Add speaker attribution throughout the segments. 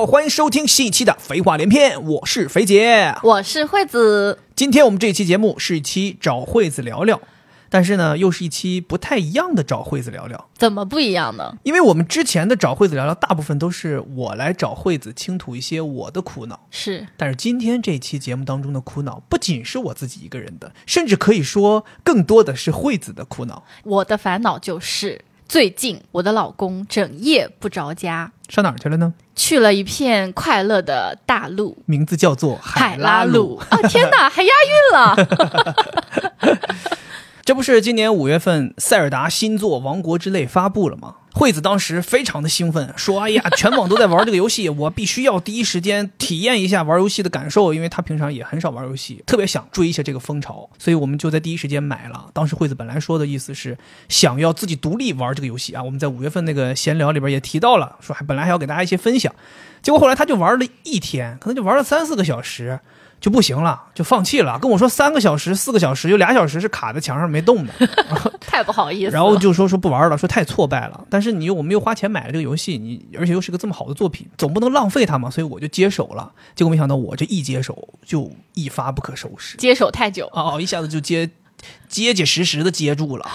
Speaker 1: 好，欢迎收听新一期的《废话连篇》，我是肥姐。
Speaker 2: 我是惠子，
Speaker 1: 今天我们这期节目是一期找惠子聊聊，但是呢，又是一期不太一样的找惠子聊聊，
Speaker 2: 怎么不一样呢？
Speaker 1: 因为我们之前的找惠子聊聊，大部分都是我来找惠子倾吐一些我的苦恼，
Speaker 2: 是
Speaker 1: 但是今天这期节目当中的苦恼，不仅是我自己一个人的，甚至可以说更多的是惠子的苦恼。
Speaker 2: 我的烦恼就是，最近我的老公整夜不着家，
Speaker 1: 上哪儿去了呢？
Speaker 2: 去了一片快乐的大陆。
Speaker 1: 名字叫做
Speaker 2: 海
Speaker 1: 拉
Speaker 2: 拉鲁啊！天哪，还押韵了！
Speaker 1: 这不是今年五月份塞尔达新作《王国之泪》发布了吗？惠子当时非常的兴奋，说：“哎呀，全网都在玩这个游戏，我必须要第一时间体验一下玩游戏的感受，因为他平常也很少玩游戏，特别想追一下这个风潮，所以我们就在第一时间买了。当时惠子本来说的意思是想要自己独立玩这个游戏啊，我们在五月份那个闲聊里边也提到了，说还本来还要给大家一些分享，结果后来他就玩了一天，可能就玩了三四个小时。”就不行了，就放弃了。跟我说三个小时、四个小时，有俩小时是卡在墙上没动的。
Speaker 2: 太不好意思了。
Speaker 1: 然后就说说不玩了，说太挫败了。但是你又我们又花钱买了这个游戏，你而且又是个这么好的作品，总不能浪费它嘛，所以我就接手了。结果没想到我这一接手就一发不可收拾，
Speaker 2: 接手太久，
Speaker 1: 哦，一下子就接结结实实的接住了，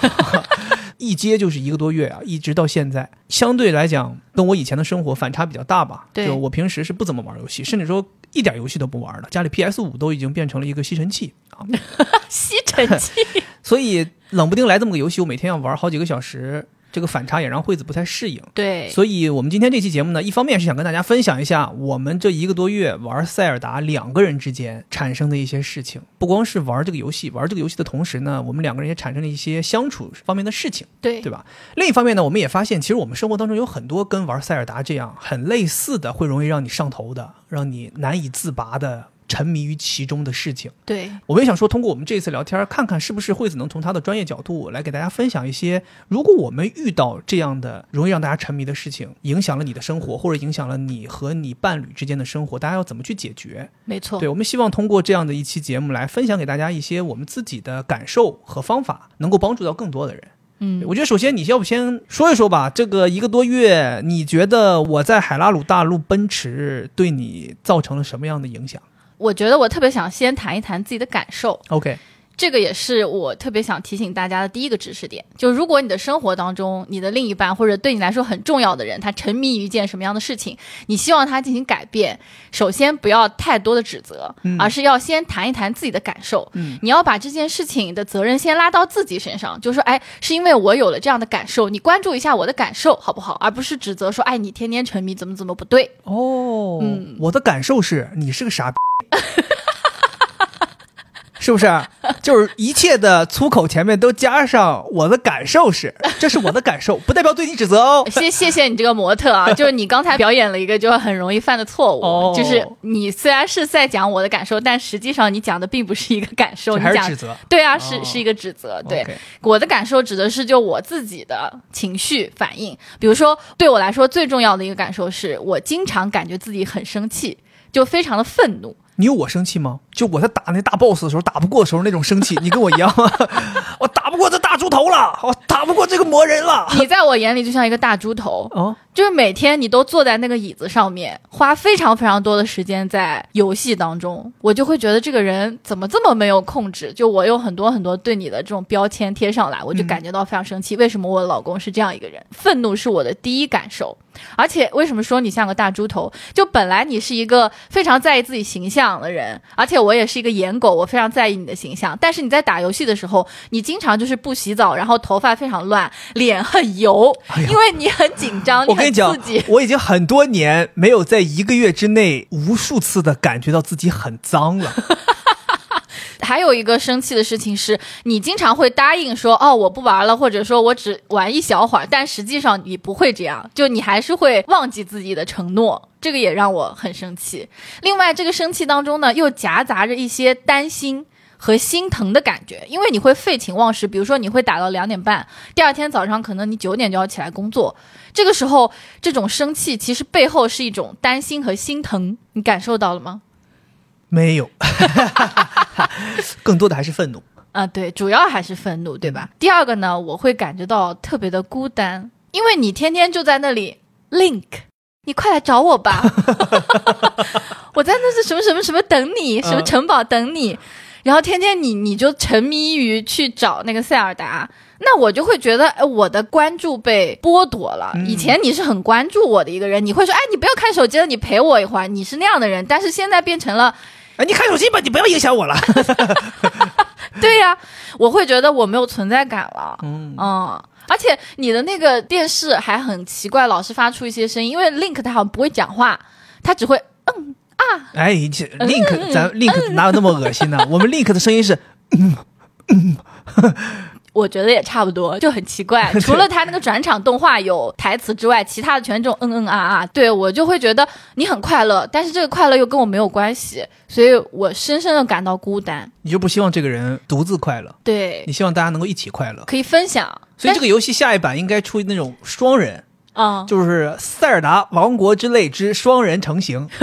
Speaker 1: 一接就是一个多月啊，一直到现在。相对来讲，跟我以前的生活反差比较大吧。
Speaker 2: 对
Speaker 1: 就我平时是不怎么玩游戏，甚至说一点游戏都不玩了，家里 PS 五都已经变成了一个吸尘器啊。
Speaker 2: 吸尘器。
Speaker 1: 所以冷不丁来这么个游戏，我每天要玩好几个小时，这个反差也让惠子不太适应。
Speaker 2: 对，
Speaker 1: 所以，我们今天这期节目呢，一方面是想跟大家分享一下我们这一个多月玩塞尔达两个人之间产生的一些事情。不光是玩这个游戏，玩这个游戏的同时呢，我们两个人也产生了一些相处方面的事情，
Speaker 2: 对
Speaker 1: 对吧？另一方面呢，我们也发现，其实我们生活当中有很多跟玩塞尔达这样很类似的，会容易让你上头的，让你难以自拔的。沉迷于其中的事情，
Speaker 2: 对，
Speaker 1: 我们也想说，通过我们这一次聊天，看看是不是惠子能从他的专业角度来给大家分享一些，如果我们遇到这样的容易让大家沉迷的事情，影响了你的生活，或者影响了你和你伴侣之间的生活，大家要怎么去解决？
Speaker 2: 没错。
Speaker 1: 对，我们希望通过这样的一期节目来分享给大家一些我们自己的感受和方法，能够帮助到更多的人。
Speaker 2: 嗯，
Speaker 1: 我觉得首先你要不先说一说吧，这个一个多月，你觉得我在海拉鲁大陆奔驰对你造成了什么样的影响
Speaker 2: 我觉得我特别想先谈一谈自己的感受。
Speaker 1: ？OK，
Speaker 2: 这个也是我特别想提醒大家的第一个知识点，就如果你的生活当中，你的另一半或者对你来说很重要的人，他沉迷于一件什么样的事情，你希望他进行改变，首先不要太多的指责，
Speaker 1: 嗯
Speaker 2: 而是要先谈一谈自己的感受。
Speaker 1: 嗯，
Speaker 2: 你要把这件事情的责任先拉到自己身上，就说，哎，是因为我有了这样的感受，你关注一下我的感受好不好？而不是指责说，哎，你天天沉迷怎么怎么不对。
Speaker 1: 哦，
Speaker 2: 嗯
Speaker 1: 我的感受是你是个傻逼，是不是？就是一切的粗口前面都加上我的感受是，这是我的感受，不代表对你指责哦。
Speaker 2: 谢谢谢你这个模特啊，就是你刚才表演了一个就很容易犯的错误，
Speaker 1: 哦
Speaker 2: 就是你虽然是在讲我的感受，但实际上你讲的并不是一个感受，你讲
Speaker 1: 还是指责。
Speaker 2: 对啊，
Speaker 1: 哦
Speaker 2: 是是一个指责。对我的感受指的是就我自己的情绪反应，比如说对我来说最重要的一个感受是我经常感觉自己很生气，就非常的愤怒。
Speaker 1: 你有我生气吗？就我在打那大 boss 的时候打不过的时候那种生气，你跟我一样吗？我打不过这大猪头了，我打不过这个魔人了。
Speaker 2: 你在我眼里就像一个大猪头，
Speaker 1: 哦，
Speaker 2: 就是每天你都坐在那个椅子上面，花非常非常多的时间在游戏当中，我就会觉得这个人怎么这么没有控制？就我有很多很多对你的这种标签贴上来，我就
Speaker 1: 嗯
Speaker 2: 感觉到非常生气。为什么我老公是这样一个人？愤怒是我的第一感受。而且为什么说你像个大猪头？就本来你是一个非常在意自己形象的人，而且我也是一个颜狗，我非常在意你的形象。但是你在打游戏的时候，你经常就是不洗澡，然后头发非常乱，脸很油，
Speaker 1: 哎
Speaker 2: 因为你很紧张，很
Speaker 1: 我跟你讲
Speaker 2: 刺激。，
Speaker 1: 我已经很多年没有在一个月之内无数次的感觉到自己很脏了。
Speaker 2: 还有一个生气的事情是，你经常会答应说哦我不玩了，或者说我只玩一小会儿，但实际上你不会这样，就你还是会忘记自己的承诺，这个也让我很生气。另外，这个生气当中呢，又夹杂着一些担心。和心疼的感觉，因为你会废寝忘食，比如说你会打到两点半，第二天早上可能你九点就要起来工作，这个时候这种生气其实背后是一种担心和心疼，你感受到了吗？
Speaker 1: 没有，更多的还是愤怒。
Speaker 2: 啊，对，主要还是愤怒，对吧？第二个呢，我会感觉到特别的孤单，因为你天天就在那里 link 你快来找我吧，我在那是什么什么什么等你，什么城堡等你，然后天天你你就沉迷于去找那个塞尔达。那我就会觉得，哎，我的关注被剥夺了。以前你是很关注我的一个人，你会说，哎，你不要看手机了，你陪我一会儿，你是那样的人。但是现在变成了，
Speaker 1: 哎，你看手机吧，你不要影响我了。
Speaker 2: 对呀，我会觉得我没有存在感了。嗯而且你的那个电视还很奇怪，老是发出一些声音，因为 Link 他好像不会讲话，他只会嗯啊。
Speaker 1: 哎，Link，咱 Link 哪有那么恶心呢？我们 Link 的声音是嗯嗯。
Speaker 2: 我觉得也差不多，就很奇怪。除了他那个转场动画有台词之外，其他的全是这种嗯嗯啊啊。对我就会觉得你很快乐，但是这个快乐又跟我没有关系，所以我深深的感到孤单。
Speaker 1: 你就不希望这个人独自快乐？
Speaker 2: 对，
Speaker 1: 你希望大家能够一起快乐，
Speaker 2: 可以分享。
Speaker 1: 所以这个游戏下一版应该出那种双人
Speaker 2: 啊，
Speaker 1: 就是《塞尔达王国之泪之双人成行 》。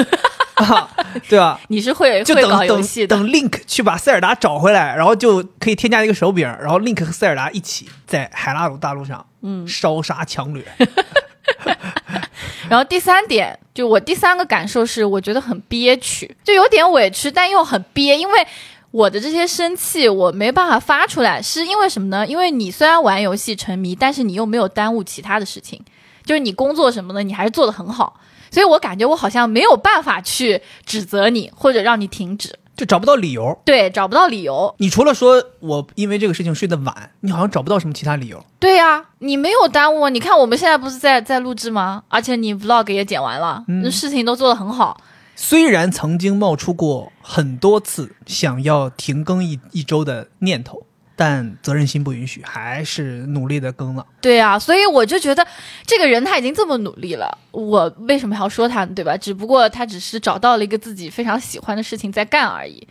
Speaker 1: 对吧？
Speaker 2: 你是会
Speaker 1: 就
Speaker 2: 等
Speaker 1: 等等 Link 去把塞尔达找回来，然后就可以添加一个手柄，然后 Link 和塞尔达一起在海拉鲁大陆上，嗯，烧杀抢掠。
Speaker 2: 然后第三点，就我第三个感受是，我觉得很憋屈，就有点委屈，但又很憋，因为我的这些生气我没办法发出来，是因为什么呢？因为你虽然玩游戏沉迷，但是你又没有耽误其他的事情，就是你工作什么的，你还是做得很好。所以我感觉我好像没有办法去指责你，或者让你停止，
Speaker 1: 就找不到理由。
Speaker 2: 对，找不到理由。
Speaker 1: 你除了说我因为这个事情睡得晚，你好像找不到什么其他理由。
Speaker 2: 对呀，你没有耽误。你看我们现在不是在在录制吗？而且你 vlog 也剪完了，那事情都做得很好。
Speaker 1: 虽然曾经冒出过很多次想要停更一一周的念头。但责任心不允许，还是努力的更了。
Speaker 2: 对啊，所以我就觉得这个人他已经这么努力了，我为什么要说他呢？对吧？只不过他只是找到了一个自己非常喜欢的事情在干而已。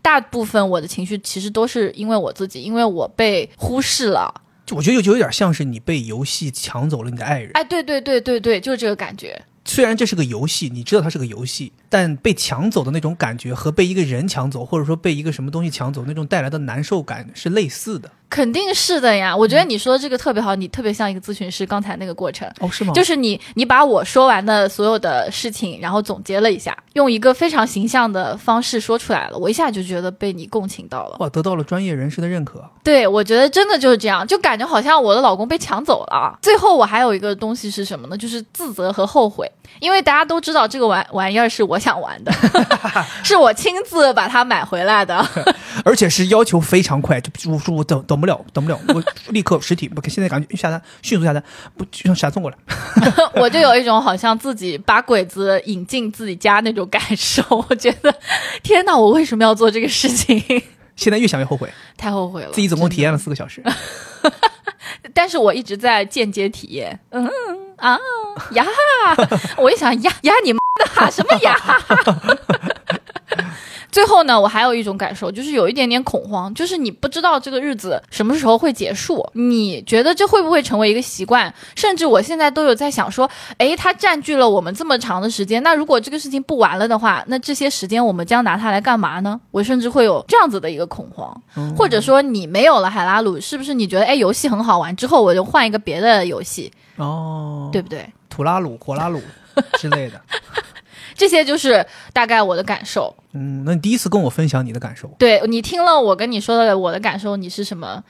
Speaker 2: 大部分我的情绪其实都是因为我自己，因为我被忽视了。
Speaker 1: 就我觉得就有点像是你被游戏抢走了你的爱人。
Speaker 2: 哎，对对对对对，就是这个感觉。
Speaker 1: 虽然这是个游戏，你知道它是个游戏，但被抢走的那种感觉和被一个人抢走，或者说被一个什么东西抢走那种带来的难受感是类似的。
Speaker 2: 肯定是的呀，我觉得你说的这个特别好，你特别像一个咨询师。刚才那个过程
Speaker 1: 哦，是吗？
Speaker 2: 就是你，你把我说完的所有的事情，然后总结了一下，用一个非常形象的方式说出来了，我一下就觉得被你共情到了，
Speaker 1: 哇，得到了专业人士的认可。
Speaker 2: 对，我觉得真的就是这样，就感觉好像我的老公被抢走了。最后我还有一个东西是什么呢？就是自责和后悔，因为大家都知道这个玩玩意儿是我想玩的，是我亲自把它买回来的，
Speaker 1: 而且是要求非常快，就我说我等等不了，等不了，我。立刻实体我，现在赶紧下单，迅速下单，不就像闪送过来。
Speaker 2: 我就有一种好像自己把鬼子引进自己家那种感受。我觉得，天哪，我为什么要做这个事情？
Speaker 1: 现在越想越后悔，
Speaker 2: 太后悔了。
Speaker 1: 自己总共体验了四个小时，
Speaker 2: 但是我一直在间接体验。嗯啊呀，我一想呀呀，你妈的什么呀？最后呢，我还有一种感受，就是有一点点恐慌，就是你不知道这个日子什么时候会结束。你觉得这会不会成为一个习惯？甚至我现在都有在想说，诶，它占据了我们这么长的时间，那如果这个事情不完了的话，那这些时间我们将拿它来干嘛呢？我甚至会有这样子的一个恐慌，或者说你没有了海拉鲁，是不是你觉得诶，游戏很好玩，之后我就换一个别的游戏
Speaker 1: 哦，
Speaker 2: 对不对？
Speaker 1: 土拉鲁、火拉鲁之类的。
Speaker 2: 这些就是大概我的感受。
Speaker 1: 嗯，那你第一次跟我分享你的感受？
Speaker 2: 对你听了我跟你说的我的感受，你是什么？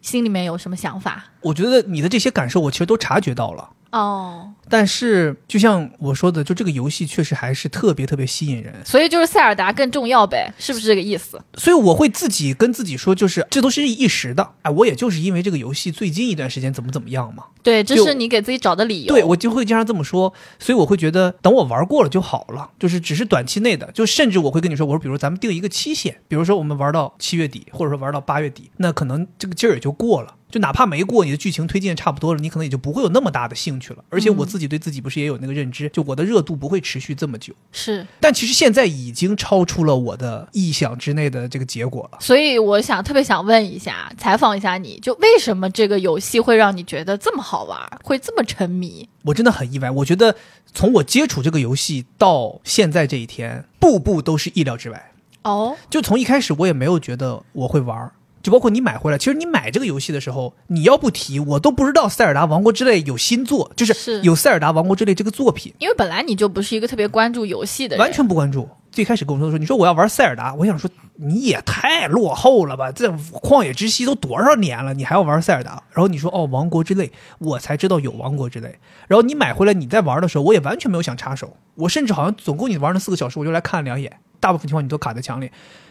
Speaker 2: 心里面有什么想法？
Speaker 1: 我觉得你的这些感受，我其实都察觉到了。
Speaker 2: 哦，
Speaker 1: 但是就像我说的，就这个游戏确实还是特别特别吸引人，
Speaker 2: 所以就是塞尔达更重要呗，是不是这个意思？
Speaker 1: 所以我会自己跟自己说，就是这都是一时的，哎，我也就是因为这个游戏最近一段时间怎么怎么样嘛。
Speaker 2: 对，这是你给自己找的理由。
Speaker 1: 对我就会经常这么说，所以我会觉得等我玩过了就好了，就是只是短期内的，就甚至我会跟你说，我说比如咱们定一个期限，比如说我们玩到七月底，或者说玩到八月底，那可能这个劲儿也就过了。就哪怕没过，你的剧情推进差不多了，你可能也就不会有那么大的兴趣了。而且我自己对自己不是也有那个认知，就我的热度不会持续这么久。
Speaker 2: 是，
Speaker 1: 但其实现在已经超出了我的意想之内的这个结果了。
Speaker 2: 所以我想特别想问一下，采访一下你，就为什么这个游戏会让你觉得这么好玩，会这么沉迷？
Speaker 1: 我真的很意外。我觉得从我接触这个游戏到现在这一天，步步都是意料之外。
Speaker 2: 哦，
Speaker 1: 就从一开始我也没有觉得我会玩。就包括你买回来，其实你买这个游戏的时候，你要不提，我都不知道《塞尔达王国之泪》有新作，就是
Speaker 2: 是
Speaker 1: 有《塞尔达王国之泪》这个作品，
Speaker 2: 因为本来你就不是一个特别关注游戏的人，
Speaker 1: 完全不关注。最开始跟我说说，你说我要玩塞尔达，我想说你也太落后了吧！这旷野之息都多少年了，你还要玩塞尔达？然后你说哦，王国之泪，我才知道有王国之泪。然后你买回来你在玩的时候，我也完全没有想插手，我甚至好像总共你玩了四个小时，我就来看了两眼，大部分情况你都卡在墙里，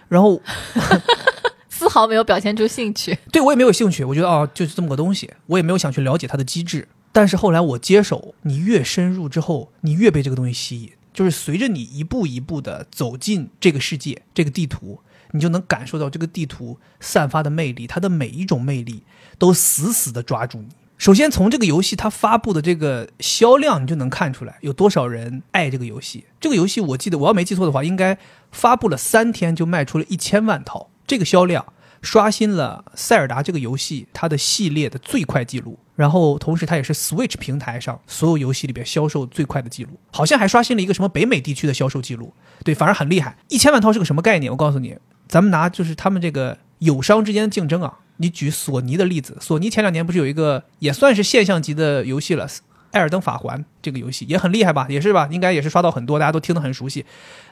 Speaker 1: 然后
Speaker 2: 丝毫没有表现出兴趣。
Speaker 1: 对我也没有兴趣，我觉得哦，就是这么个东西，我也没有想去了解它的机制。但是后来我接手，你越深入之后，你越被这个东西吸引，就是随着你一步一步的走进这个世界，这个地图，你就能感受到这个地图散发的魅力，它的每一种魅力都死死的抓住你。首先从这个游戏它发布的这个销量，你就能看出来有多少人爱这个游戏。这个游戏我记得我要没记错的话，应该发布了三天就卖出了一千万套，这个销量刷新了塞尔达这个游戏它的系列的最快记录。然后同时它也是 Switch 平台上所有游戏里边销售最快的记录，好像还刷新了一个什么北美地区的销售记录。对，反而很厉害。一千万套是个什么概念？我告诉你，咱们拿就是他们这个友商之间的竞争啊。你举索尼的例子，索尼前两年不是有一个也算是现象级的游戏了，《艾尔登法环》这个游戏也很厉害吧？也是吧？应该也是刷到很多，大家都听得很熟悉。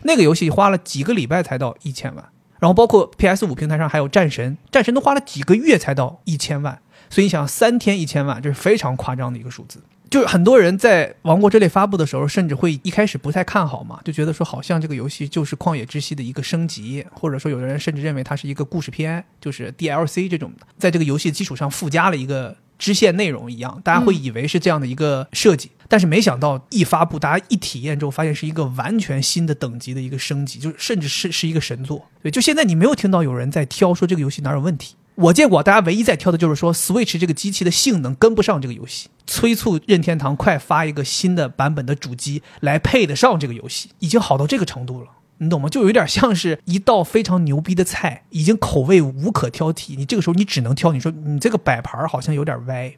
Speaker 1: 那个游戏花了几个礼拜才到一千万，然后包括 PS 五平台上还有《战神》，《战神》都花了几个月才到一千万。所以你想，三天一千万，这是非常夸张的一个数字。就是很多人在《王国之泪》发布的时候，甚至会一开始不太看好嘛，就觉得说好像这个游戏就是《旷野之息》的一个升级，或者说有的人甚至认为它是一个故事片，就是 DLC 这种，在这个游戏基础上附加了一个支线内容一样，大家会以为是这样的一个设计。但是没想到一发布，大家一体验之后，发现是一个完全新的等级的一个升级，就是甚至是是一个神作。对，就现在你没有听到有人在挑说这个游戏哪有问题。我见过，大家唯一在挑的就是说，Switch 这个机器的性能跟不上这个游戏，催促任天堂快发一个新的版本的主机来配得上这个游戏，已经好到这个程度了，你懂吗？就有点像是一道非常牛逼的菜，已经口味无可挑剔，你这个时候你只能挑，你说你这个摆盘好像有点歪，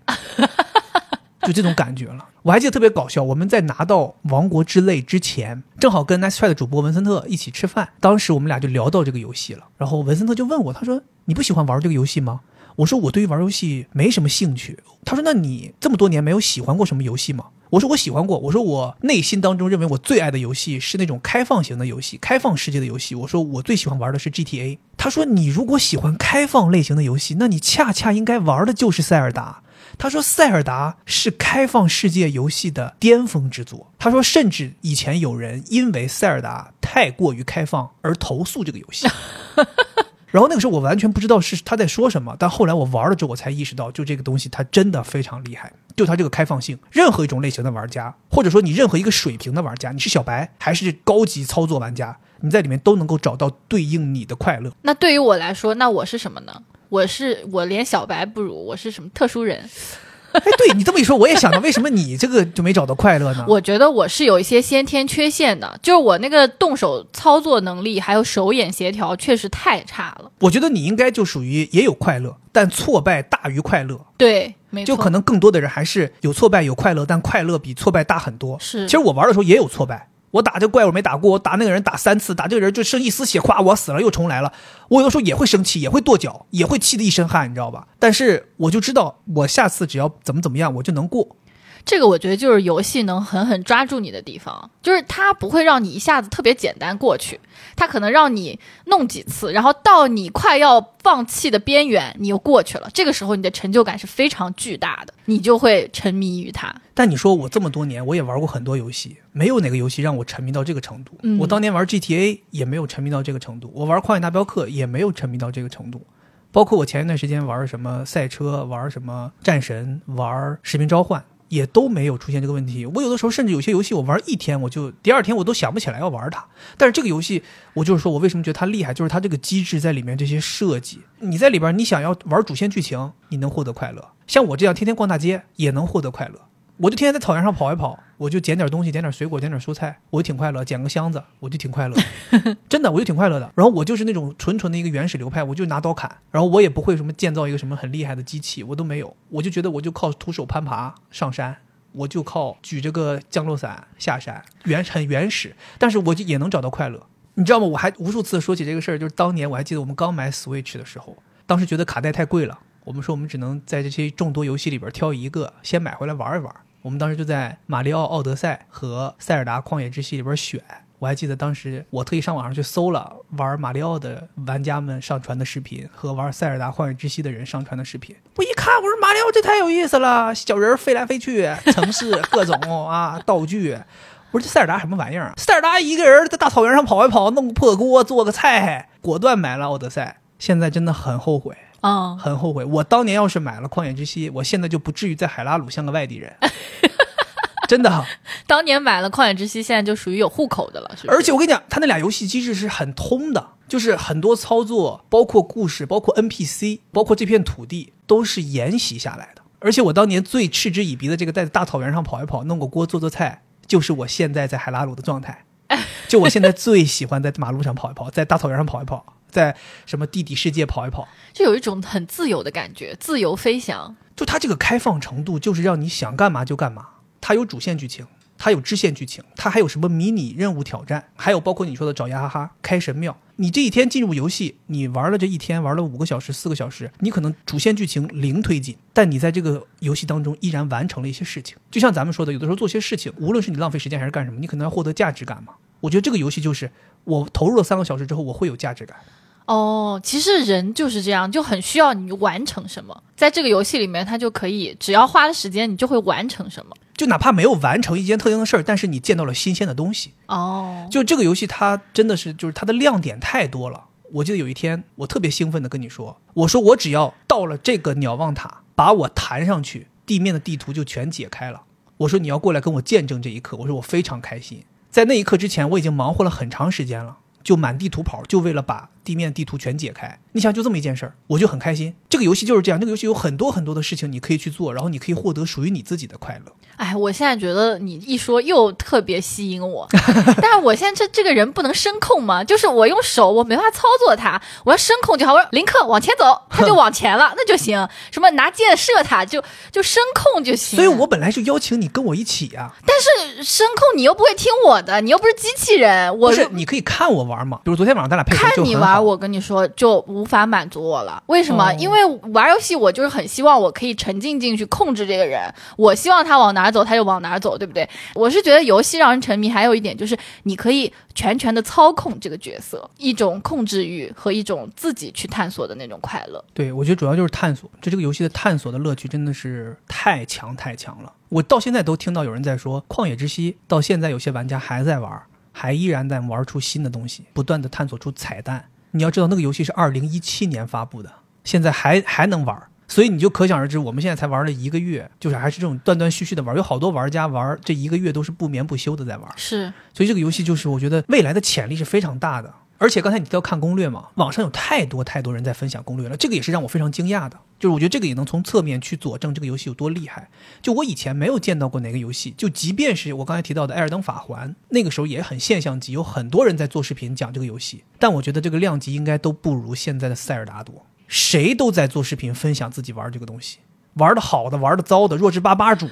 Speaker 1: 就这种感觉了。我还记得特别搞笑，我们在拿到《王国之泪》之前，正好跟 Nice Try 的主播文森特一起吃饭，当时我们俩就聊到这个游戏了，然后文森特就问我，他说。你不喜欢玩这个游戏吗？我说我对于玩游戏没什么兴趣。他说那你这么多年没有喜欢过什么游戏吗？我说我喜欢过。我说我内心当中认为我最爱的游戏是那种开放型的游戏，开放世界的游戏。我说我最喜欢玩的是 GTA。他说你如果喜欢开放类型的游戏，那你恰恰应该玩的就是塞尔达。他说塞尔达是开放世界游戏的巅峰之作。他说甚至以前有人因为塞尔达太过于开放而投诉这个游戏。然后那个时候我完全不知道是他在说什么，但后来我玩了之后，我才意识到，就这个东西它真的非常厉害，就它这个开放性，任何一种类型的玩家，或者说你任何一个水平的玩家，你是小白还是高级操作玩家，你在里面都能够找到对应你的快乐。
Speaker 2: 那对于我来说，那我是什么呢？我是我连小白不如，我是什么特殊人？
Speaker 1: 哎，对你这么一说，我也想到，为什么你这个就没找到快乐呢？
Speaker 2: 我觉得我是有一些先天缺陷的，就是我那个动手操作能力还有手眼协调确实太差了。
Speaker 1: 我觉得你应该就属于也有快乐，但挫败大于快乐。
Speaker 2: 对，没错，
Speaker 1: 就可能更多的人还是有挫败有快乐，但快乐比挫败大很多。
Speaker 2: 是，
Speaker 1: 其实我玩的时候也有挫败。我打这怪物没打过，我打那个人打三次，打这个人就剩一丝血，夸，我死了又重来了。我有的时候也会生气，也会跺脚，也会气得一身汗，你知道吧？但是我就知道，我下次只要怎么怎么样，我就能过。
Speaker 2: 这个我觉得就是游戏能狠狠抓住你的地方，就是它不会让你一下子特别简单过去，它可能让你弄几次，然后到你快要放弃的边缘，你又过去了。这个时候你的成就感是非常巨大的，你就会沉迷于它。
Speaker 1: 但你说我这么多年，我也玩过很多游戏，没有哪个游戏让我沉迷到这个程度。
Speaker 2: 嗯
Speaker 1: 我当年玩 GTA 也没有沉迷到这个程度，我玩《旷野大镖客》也没有沉迷到这个程度。包括我前一段时间玩什么赛车，玩什么战神，玩使命召唤，也都没有出现这个问题。我有的时候甚至有些游戏我玩一天，我就第二天我都想不起来要玩它。但是这个游戏，我就是说我为什么觉得它厉害，就是它这个机制在里面这些设计，你在里边你想要玩主线剧情，你能获得快乐；像我这样天天逛大街也能获得快乐。我就天天在草原上跑一跑，我就捡点东西，捡点水果，捡点蔬菜，我就挺快乐。捡个箱子，我就挺快乐，真的，我就挺快乐的。然后我就是那种纯纯的一个原始流派，我就拿刀砍，然后我也不会什么建造一个什么很厉害的机器，我都没有。我就觉得我就靠徒手攀爬上山，我就靠举着个降落伞下山，原很原始，但是我就也能找到快乐。你知道吗？我还无数次说起这个事儿，就是当年我还记得我们刚买 Switch 的时候，当时觉得卡带太贵了，我们说我们只能在这些众多游戏里边挑一个先买回来玩一玩。我们当时就在《马里奥奥德赛》和《塞尔达旷野之息》里边选。我还记得当时我特意上网上去搜了玩马里奥的玩家们上传的视频和玩塞尔达旷野之息的人上传的视频。我一看，我说马里奥这太有意思了，小人飞来飞去，城市各种啊道具。我说这塞尔达什么玩意儿？塞尔达一个人在大草原上跑一跑，弄个破锅做个菜，果断买了奥德赛。现在真的很后悔，
Speaker 2: 嗯，
Speaker 1: 很后悔。我当年要是买了旷野之息，我现在就不至于在海拉鲁像个外地人。真的，
Speaker 2: 当年买了《旷野之息》，现在就属于有户口的了，是不是？
Speaker 1: 而且我跟你讲，它那俩游戏机制是很通的，就是很多操作，包括故事，包括 NPC，包括这片土地，都是沿袭下来的。而且我当年最嗤之以鼻的这个在大草原上跑一跑，弄个锅做做菜，就是我现在在海拉鲁的状态。就我现在最喜欢在马路上跑一跑，在大草原上跑一跑，在什么地底世界跑一跑，
Speaker 2: 就有一种很自由的感觉，自由飞翔。
Speaker 1: 就它这个开放程度，就是让你想干嘛就干嘛。它有主线剧情，它有支线剧情，它还有什么迷你任务挑战，还有包括你说的找牙哈哈、开神庙。你这一天进入游戏，你玩了这一天，玩了五个小时、四个小时，你可能主线剧情零推进，但你在这个游戏当中依然完成了一些事情。就像咱们说的，有的时候做些事情，无论是你浪费时间还是干什么，你可能要获得价值感嘛。我觉得这个游戏就是我投入了三个小时之后，我会有价值感。
Speaker 2: 哦，其实人就是这样，就很需要你完成什么，在这个游戏里面，它就可以只要花了时间，你就会完成什么。
Speaker 1: 就哪怕没有完成一件特定的事儿，但是你见到了新鲜的东西。
Speaker 2: 哦，
Speaker 1: 就这个游戏，它真的是就是它的亮点太多了。我记得有一天，我特别兴奋的跟你说，我说我只要到了这个鸟望塔，把我弹上去，地面的地图就全解开了。我说你要过来跟我见证这一刻，我说我非常开心。在那一刻之前，我已经忙活了很长时间了。就满地图跑，就为了把地面地图全解开。你想，就这么一件事儿，我就很开心。这个游戏就是这样，这个游戏有很多很多的事情你可以去做，然后你可以获得属于你自己的快乐。
Speaker 2: 哎，我现在觉得你一说又特别吸引我，但是我现在这这个人不能声控嘛，就是我用手我没法操作它，我要声控就好。我说林克往前走，他就往前了，那就行。什么拿箭射他，就就声控就行。
Speaker 1: 所以我本来是邀请你跟我一起呀，
Speaker 2: 但是声控你又不会听我的，你又不是机器人，我
Speaker 1: 不是你可以看我玩嘛。比如昨天晚上咱俩配合
Speaker 2: 看你玩，我跟你说就无法满足我了。为什么？
Speaker 1: 哦
Speaker 2: 因为玩游戏我就是很希望我可以沉浸进去控制这个人，我希望他往哪儿走他就往哪儿走，对不对？我是觉得游戏让人沉迷，还有一点就是你可以全权的操控这个角色，一种控制欲和一种自己去探索的那种快乐。
Speaker 1: 对我觉得主要就是探索，就这个游戏的探索的乐趣真的是太强太强了。我到现在都听到有人在说，《旷野之息》到现在有些玩家还在玩，还依然在玩出新的东西，不断的探索出彩蛋。你要知道，那个游戏是二零一七年发布的，现在还还能玩，所以你就可想而知，我们现在才玩了一个月，就是还是这种断断续续的玩，有好多玩家玩这一个月都是不眠不休的在玩。
Speaker 2: 是，
Speaker 1: 所以这个游戏就是我觉得未来的潜力是非常大的。而且刚才你提到看攻略嘛，网上有太多太多人在分享攻略了，这个也是让我非常惊讶的。就是我觉得这个也能从侧面去佐证这个游戏有多厉害。就我以前没有见到过哪个游戏，就即便是我刚才提到的《艾尔登法环》，那个时候也很现象级，有很多人在做视频讲这个游戏，但我觉得这个量级应该都不如现在的塞尔达多。谁都在做视频分享自己玩这个东西，玩的好的，玩的糟的，弱智巴巴主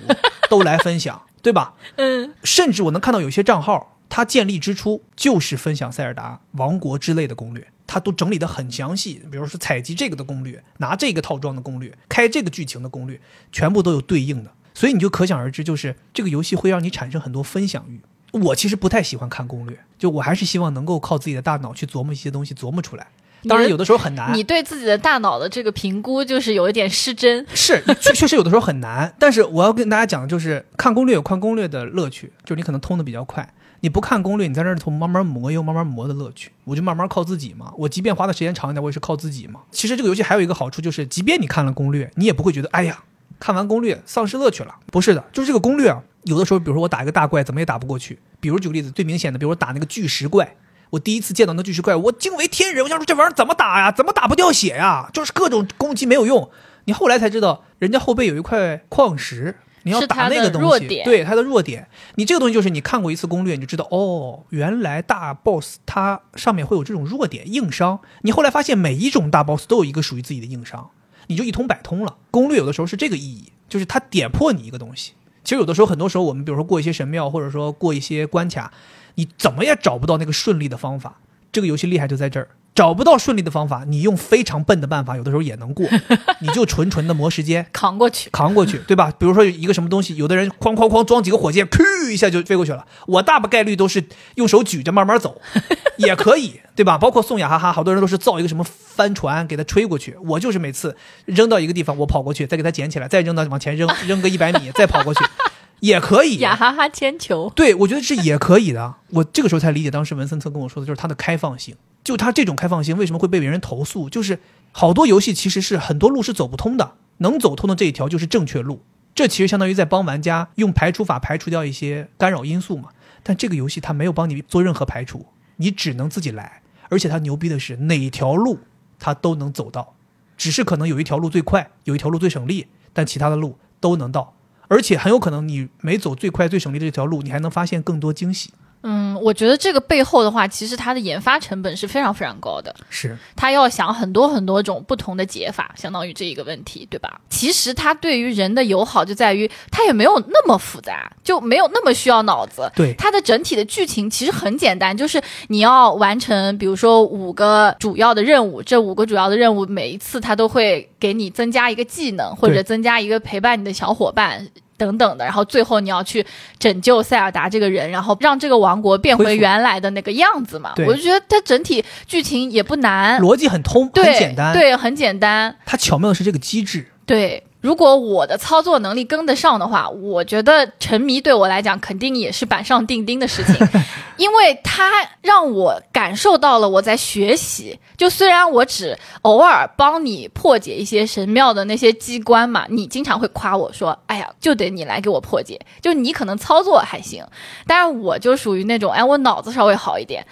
Speaker 1: 都来分享，对吧？
Speaker 2: 嗯，
Speaker 1: 甚至我能看到有些账号，它建立之初就是分享塞尔达王国之类的攻略，它都整理的很详细。比如说采集这个的攻略，拿这个套装的攻略，开这个剧情的攻略，全部都有对应的。所以你就可想而知，就是这个游戏会让你产生很多分享欲。我其实不太喜欢看攻略，就我还是希望能够靠自己的大脑去琢磨一些东西，琢磨出来。当然，有的时候很难。
Speaker 2: 你对自己的大脑的这个评估就是有一点失真。
Speaker 1: 是，确确实有的时候很难。但是我要跟大家讲，就是看攻略有看攻略的乐趣，就是你可能通的比较快。你不看攻略，你在那儿从慢慢磨，又慢慢磨的乐趣。我就慢慢靠自己嘛。我即便花的时间长一点，我也是靠自己嘛。其实这个游戏还有一个好处，就是即便你看了攻略，你也不会觉得，哎呀，看完攻略丧失乐趣了。不是的，就是这个攻略啊，有的时候，比如说我打一个大怪，怎么也打不过去。比如举个例子，最明显的，比如我打那个巨石怪。我第一次见到那巨石怪，我惊为天人。我想说这玩意儿怎么打呀？怎么打不掉血呀？就是各种攻击没有用。你后来才知道，人家后背有一块矿石，你要打那个东西，对它的弱点。你这个东西就是你看过一次攻略，你就知道哦，原来大 boss 它上面会有这种弱点硬伤。你后来发现每一种大 boss 都有一个属于自己的硬伤，你就一通百通了。攻略有的时候是这个意义，就是它点破你一个东西。其实有的时候，很多时候我们比如说过一些神庙，或者说过一些关卡。你怎么也找不到那个顺利的方法。这个游戏厉害就在这儿，找不到顺利的方法，你用非常笨的办法，有的时候也能过。你就纯纯的磨时间
Speaker 2: 扛过去。
Speaker 1: 扛过去，对吧？比如说一个什么东西，有的人哐哐哐装几个火箭，噗一下就飞过去了。我大概率都是用手举着慢慢走，也可以，对吧？包括宋雅哈哈，好多人都是造一个什么帆船给它吹过去。我就是每次扔到一个地方，我跑过去，再给它捡起来，再扔到往前扔，扔个一百米，再跑过去，也可以。
Speaker 2: 雅哈哈铅球，
Speaker 1: 对，我觉得是也可以的。我这个时候才理解当时文森特跟我说的，就是它的开放性。就它这种开放性，为什么会被别人投诉？就是好多游戏其实是很多路是走不通的，能走通的这一条就是正确路。这其实相当于在帮玩家用排除法排除掉一些干扰因素嘛。但这个游戏它没有帮你做任何排除，你只能自己来。而且它牛逼的是哪条路它都能走到，只是可能有一条路最快，有一条路最省力，但其他的路都能到。而且很有可能你没走最快最省力的这条路，你还能发现更多惊喜。
Speaker 2: 嗯，我觉得这个背后的话，其实它的研发成本是非常非常高的。
Speaker 1: 是，
Speaker 2: 它要想很多很多种不同的解法，相当于这一个问题，对吧？其实它对于人的友好就在于它也没有那么复杂，就没有那么需要脑子。
Speaker 1: 对，
Speaker 2: 它的整体的剧情其实很简单，就是你要完成，比如说五个主要的任务，这五个主要的任务每一次它都会给你增加一个技能，或者增加一个陪伴你的小伙伴。等等的，然后最后你要去拯救塞尔达这个人，然后让这个王国变回原来的那个样子嘛？我就觉得它整体剧情也不难，
Speaker 1: 逻辑很通，很简单，
Speaker 2: 对，很简单。
Speaker 1: 它巧妙的是这个机制，
Speaker 2: 对。如果我的操作能力跟得上的话，我觉得沉迷对我来讲肯定也是板上钉钉的事情，因为它让我感受到了我在学习。就虽然我只偶尔帮你破解一些神庙的那些机关嘛，你经常会夸我说：“哎呀，就得你来给我破解。”就你可能操作还行，但是我就属于那种，哎，我脑子稍微好一点。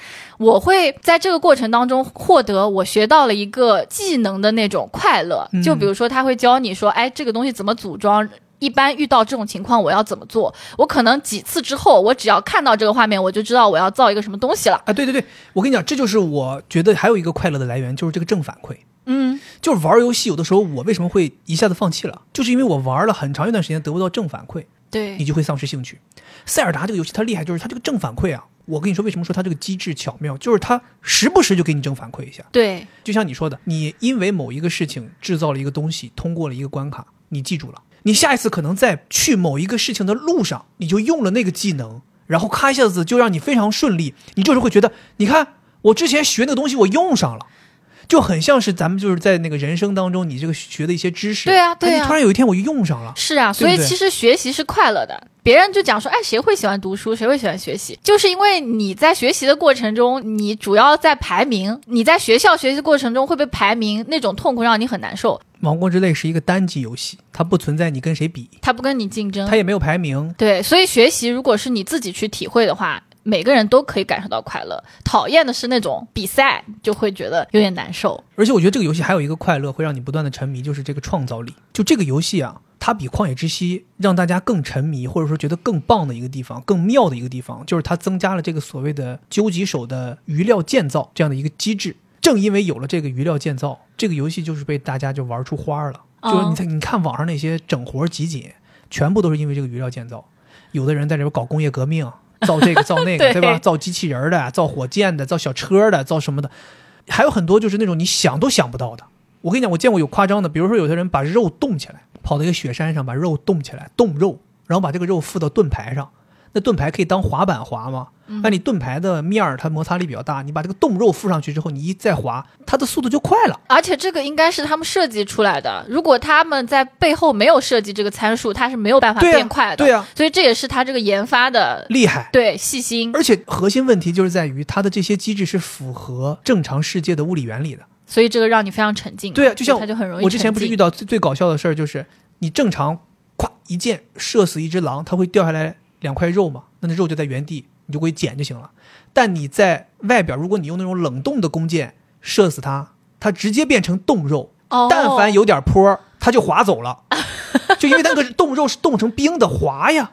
Speaker 2: 我会在这个过程当中获得我学到了一个技能的那种快乐，就比如说他会教你说，哎，这个东西怎么组装？一般遇到这种情况我要怎么做？我可能几次之后，我只要看到这个画面，我就知道我要造一个什么东西了。
Speaker 1: 啊，对对对，我跟你讲，这就是我觉得还有一个快乐的来源，就是这个正反馈。
Speaker 2: 嗯，
Speaker 1: 就是玩游戏有的时候我为什么会一下子放弃了，就是因为我玩了很长一段时间得不到正反馈，
Speaker 2: 对
Speaker 1: 你就会丧失兴趣。塞尔达这个游戏它厉害，就是它这个正反馈啊。我跟你说，为什么说它这个机制巧妙？就是它时不时就给你正反馈一下。
Speaker 2: 对，
Speaker 1: 就像你说的，你因为某一个事情制造了一个东西，通过了一个关卡，你记住了，你下一次可能在去某一个事情的路上，你就用了那个技能，然后咔一下子就让你非常顺利。你就是会觉得，你看我之前学那个东西，我用上了。就很像是咱们就是在那个人生当中，你这个学的一些知识，
Speaker 2: 对啊，对
Speaker 1: 啊，突然有一天我就用上了，
Speaker 2: 是啊，所以其实学习是快乐的。别人就讲说，哎，谁会喜欢读书？谁会喜欢学习？就是因为你在学习的过程中，你主要在排名，你在学校学习过程中会被排名，那种痛苦让你很难受。
Speaker 1: 王国之泪是一个单机游戏，它不存在你跟谁比，
Speaker 2: 它不跟你竞争，
Speaker 1: 它也没有排名。
Speaker 2: 对，所以学习如果是你自己去体会的话。每个人都可以感受到快乐，讨厌的是那种比赛，就会觉得有点难受。
Speaker 1: 而且我觉得这个游戏还有一个快乐，会让你不断的沉迷，就是这个创造力。就这个游戏啊，它比《旷野之息》让大家更沉迷，或者说觉得更棒的一个地方，更妙的一个地方，就是它增加了这个所谓的究极手的余料建造这样的一个机制。正因为有了这个余料建造，这个游戏就是被大家就玩出花了。就是你看，你看网上那些整活集锦，全部都是因为这个余料建造。有的人在这边搞工业革命。造这个造那个，对吧？造机器人的，造火箭的，造小车的，造什么的，还有很多就是那种你想都想不到的。我跟你讲，我见过有夸张的，比如说有些人把肉冻起来，跑到一个雪山上把肉冻起来，冻肉，然后把这个肉附到盾牌上。那盾牌可以当滑板滑吗？那你盾牌的面儿它摩擦力比较大，你把这个冻肉附上去之后，你一再滑，它的速度就快了。
Speaker 2: 而且这个应该是他们设计出来的，如果他们在背后没有设计这个参数，它是没有办法变快的。
Speaker 1: 对啊，
Speaker 2: 所以这也是他这个研发的
Speaker 1: 厉害，
Speaker 2: 对细心。
Speaker 1: 而且核心问题就是在于它的这些机制是符合正常世界的物理原理的，
Speaker 2: 所以这个让你非常沉浸。
Speaker 1: 对啊，就像
Speaker 2: 它就很容易。
Speaker 1: 我之前不是遇到最最搞笑的事儿，就是你正常咵一箭射死一只狼，它会掉下来。两块肉嘛，那那肉就在原地，你就给捡就行了。但你在外边，如果你用那种冷冻的弓箭射死它，它直接变成冻肉。
Speaker 2: 哦。
Speaker 1: 但凡有点坡，它就滑走了。就因为那个冻肉是冻成冰的滑呀，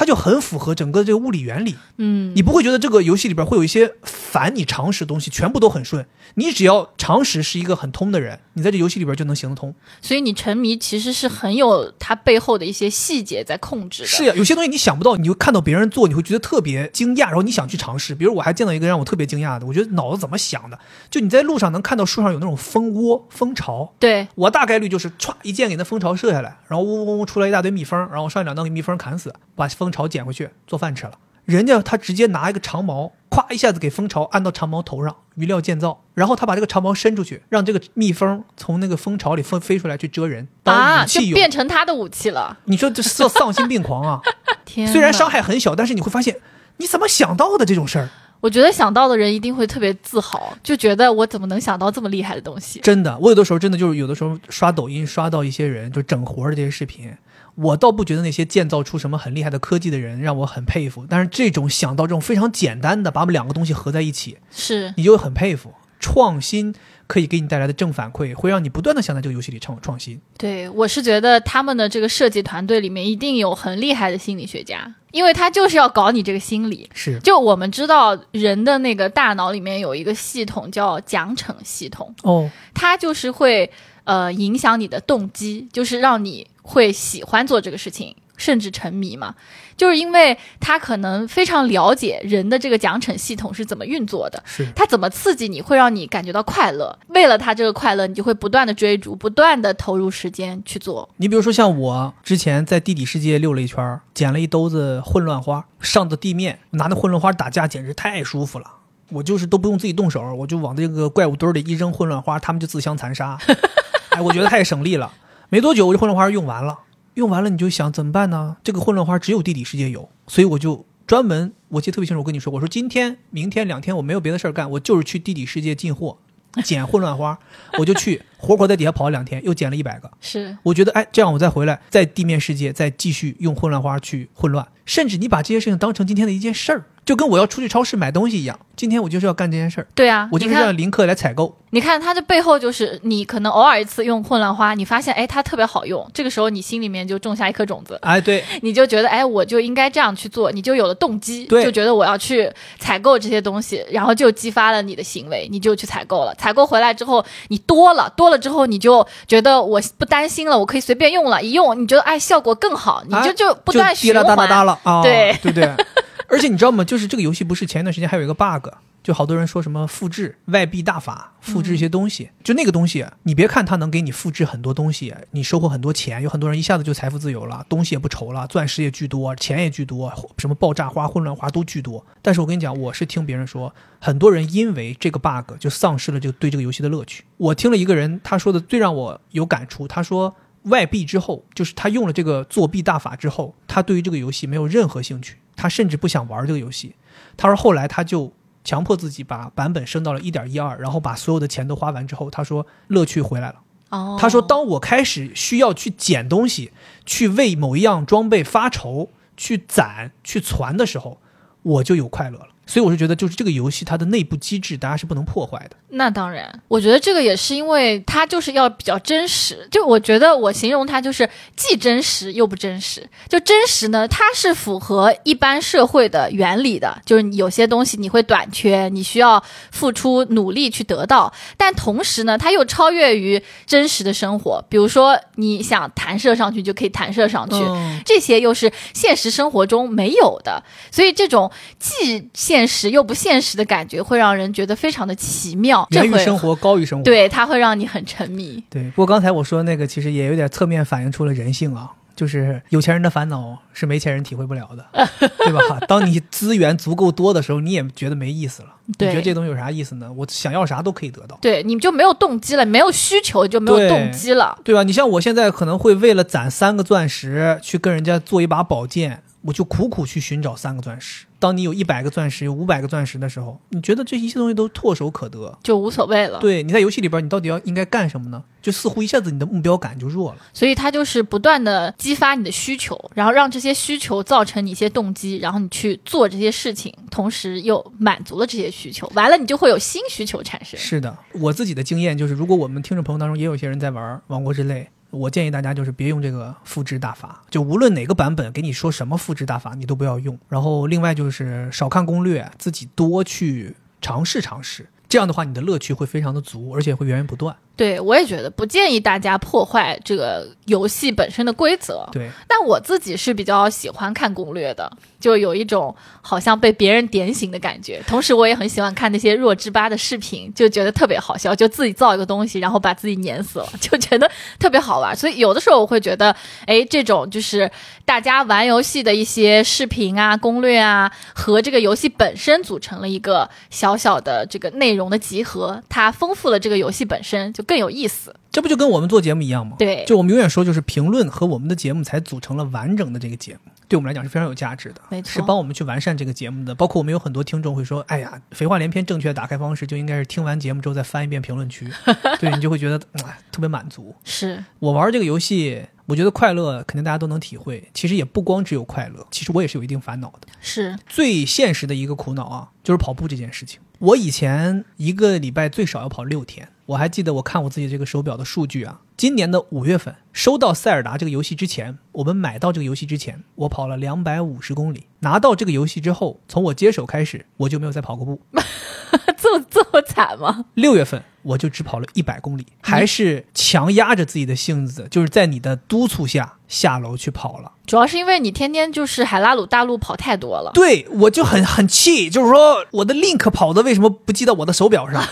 Speaker 1: 它就很符合整个这个物理原理。
Speaker 2: 嗯，
Speaker 1: 你不会觉得这个游戏里边会有一些反你常识的东西，全部都很顺。你只要常识是一个很通的人，你在这游戏里边就能行得通。
Speaker 2: 所以你沉迷其实是很有它背后的一些细节在控制的。
Speaker 1: 是呀，有些东西你想不到，你就看到别人做，你会觉得特别惊讶，然后你想去尝试。比如我还见到一个让我特别惊讶的，我觉得脑子怎么想的？就你在路上能看到树上有那种蜂窝、蜂巢，
Speaker 2: 对，
Speaker 1: 我大概率就是歘一箭给那蜂巢射下来，然后嗡嗡嗡出来一大堆蜜蜂，然后上一两刀给蜜蜂砍死，把蜂巢捡回去做饭吃了。人家他直接拿一个长矛，咵一下子给蜂巢按到长矛头上，鱼料建造，然后他把这个长矛伸出去，让这个蜜蜂从那个蜂巢里飞飞出来去蛰人，当
Speaker 2: 啊，就
Speaker 1: 武器用。
Speaker 2: 变成他的武器了。
Speaker 1: 你说这丧丧心病狂啊！
Speaker 2: 天，
Speaker 1: 虽然伤，害很小，但是你会发现你怎么想到的这种事儿？
Speaker 2: 我觉得想到的人一定会特别自豪，就觉得我怎么能想到这么厉害的东西？
Speaker 1: 真的，我有的时候真的就是有的时候刷抖音刷到一些人就整活儿的这些视频，我倒不觉得那些建造出什么很厉害的科技的人让我很佩服，但是这种想到这种非常简单的把我们两个东西合在一起，
Speaker 2: 是，
Speaker 1: 你就会很佩服。创新可以给你带来的正反馈，会让你不断的想在这个游戏里创创新。
Speaker 2: 对我是觉得他们的这个设计团队里面一定有很厉害的心理学家，因为他就是要搞你这个心理。
Speaker 1: 是，
Speaker 2: 就我们知道人的那个大脑里面有一个系统叫奖惩系统，
Speaker 1: 哦，
Speaker 2: 它就是会呃影响你的动机，就是让你会喜欢做这个事情，甚至沉迷嘛。就是因为他可能非常了解人的这个奖惩系统是怎么运作的，
Speaker 1: 是，
Speaker 2: 它怎么刺激你会让你感觉到快乐。为了他这个快乐，你就会不断的追逐，不断的投入时间去做。
Speaker 1: 你比如说像我之前在地底世界溜了一圈，捡了一兜子混乱花，上到地面拿那混乱花打架，简直太舒服了。我就是都不用自己动手，我就往这个怪物堆里一扔混乱花，他们就自相残杀。哎，我觉得太省力了。没多久，我这混乱花用完了，用完了你就想怎么办呢？这个混乱花只有地底世界有，所以我就专门，我记得特别清楚，我跟你说，我说今天、明天两天我没有别的事儿干，我就是去地底世界进货，捡混乱花，我就去活活在底下跑了两天，又捡了一百个。
Speaker 2: 是，
Speaker 1: 我觉得，哎，这样我再回来，在地面世界再继续用混乱花去混乱，甚至你把这些事情当成今天的一件事儿，就跟我要出去超市买东西一样，今天我就是要干这件事儿，
Speaker 2: 对啊，
Speaker 1: 我就是
Speaker 2: 你看
Speaker 1: 让林克来采购。
Speaker 2: 你看它的背后就是你可能偶尔一次用混乱花，你发现哎它特别好用，这个时候你心里面就种下一颗种子，
Speaker 1: 哎，对，
Speaker 2: 你就觉得哎我就应该这样去做，你就有了动机，就觉得我要去采购这些东西，然后就激发了你的行为，你就去采购了。采购回来之后，你多了多了之后，你就觉得我不担心了，我可以随便用了，一用你觉得哎效果更好，你就
Speaker 1: 哎
Speaker 2: 就不断循环。
Speaker 1: 哒啦哒了啊，
Speaker 2: 对
Speaker 1: 对对。而且你知道吗？就是这个游戏不是前一段时间还有一个 bug，就好多人说什么复制外币大法，复制一些东西，就那个东西，你别看它能给你复制很多东西，你收获很多钱，有很多人一下子就财富自由了，东西也不愁了，钻石也巨多，钱也巨多，什么爆炸花、混乱花都巨多。但是我跟你讲，我是听别人说，很多人因为这个 bug 就丧失了这个对这个游戏的乐趣。我听了一个人他说的最让我有感触，他说。外币之后，就是他用了这个作弊大法之后，他对于这个游戏没有任何兴趣，他甚至不想玩这个游戏。他说后来他就强迫自己把版本升到了一点一二，然后把所有的钱都花完之后，他说乐趣回来了。
Speaker 2: 哦，
Speaker 1: 他说当我开始需要去捡东西，去为某一样装备发愁，去攒、去攒的时候，我就有快乐了。所以我是觉得，就是这个游戏它的内部机制，大家是不能破坏的。
Speaker 2: 那当然，我觉得这个也是因为它就是要比较真实。就我觉得我形容它就是既真实又不真实。就真实呢，它是符合一般社会的原理的，就是有些东西你会短缺，你需要付出努力去得到。但同时呢，它又超越于真实的生活。比如说，你想弹射上去就可以弹射上去，这些又是现实生活中没有的。所以这种既现实又不现实的感觉，会让人觉得非常的奇妙。这会
Speaker 1: 源于生活，高于生活。
Speaker 2: 对，它会让你很沉迷。
Speaker 1: 对，不过刚才我说那个其实也有点侧面反映出了人性啊，就是有钱人的烦恼是没钱人体会不了的，对吧？当你资源足够多的时候，你也觉得没意思了。你觉得这东西有啥意思呢？我想要啥都可以得到，
Speaker 2: 对，你就没有动机了，没有需求就没有动机了。
Speaker 1: 对吧？你像我现在可能会为了攒三个钻石去跟人家做一把宝剑，我就苦苦去寻找三个钻石。当你有一百个钻石、有五百个钻石的时候，你觉得这一切东西都唾手可得。
Speaker 2: 就无所谓了，
Speaker 1: 对，你在游戏里边，你到底要应该干什么呢？就似乎一下子你的目标感就弱了。
Speaker 2: 所以它就是不断的激发你的需求，然后让这些需求造成你一些动机，然后你去做这些事情，同时又满足了这些需求，完了你就会有新需求产生。
Speaker 1: 是的，我自己的经验就是，如果我们听众朋友当中也有一些人在玩《王国之泪》，我建议大家就是别用这个复制大法，就无论哪个版本给你说什么复制大法，你都不要用。然后另外就是少看攻略，自己多去尝试尝试，这样的话你的乐趣会非常的足，而且会源源不断。
Speaker 2: 对我也觉得不建议大家破坏这个游戏本身的规则。
Speaker 1: 对，
Speaker 2: 但我自己是比较喜欢看攻略的，就有一种好像被别人点醒的感觉。同时，我也很喜欢看那些弱智吧的视频，就觉得特别好笑，就自己造一个东西，然后把自己碾死了，就觉得特别好玩。所以有的时候我会觉得，哎，这种就是大家玩游戏的一些视频啊、攻略啊，和这个游戏本身组成了一个小小的这个内容的集合，它丰富了这个游戏本身，就更有意思。
Speaker 1: 这不就跟我们做节目一样吗？
Speaker 2: 对
Speaker 1: 就我们永远说，就是评论和我们的节目才组成了完整的这个节目，对我们来讲是非常有价值的，
Speaker 2: 没错
Speaker 1: 是帮我们去完善这个节目的。包括我们有很多听众会说，哎呀，废话连篇正确的打开方式就应该是听完节目之后再翻一遍评论区，对你就会觉得嗯特别满足。
Speaker 2: 是，
Speaker 1: 我玩这个游戏，我觉得快乐肯定大家都能体会，其实也不光只有快乐，其实我也是有一定烦恼的。
Speaker 2: 是，
Speaker 1: 最现实的一个苦恼啊，就是跑步这件事情。我以前一个礼拜最少要跑六天，我还记得我看我自己这个手表的数据啊，今年的五月份收到塞尔达这个游戏之前，我们买到这个游戏之前，我跑了两百五十公里。拿到这个游戏之后，从我接手开始，我就没有再跑过步。
Speaker 2: 这么这么惨吗？
Speaker 1: 六月份我就只跑了一百公里，还是强压着自己的性子，就是在你的督促下下楼去跑了。
Speaker 2: 主要是因为你天天就是海拉鲁大陆跑太多了。
Speaker 1: 对，我就很很气，就是说我的 Link 跑的为什么不记到我的手表上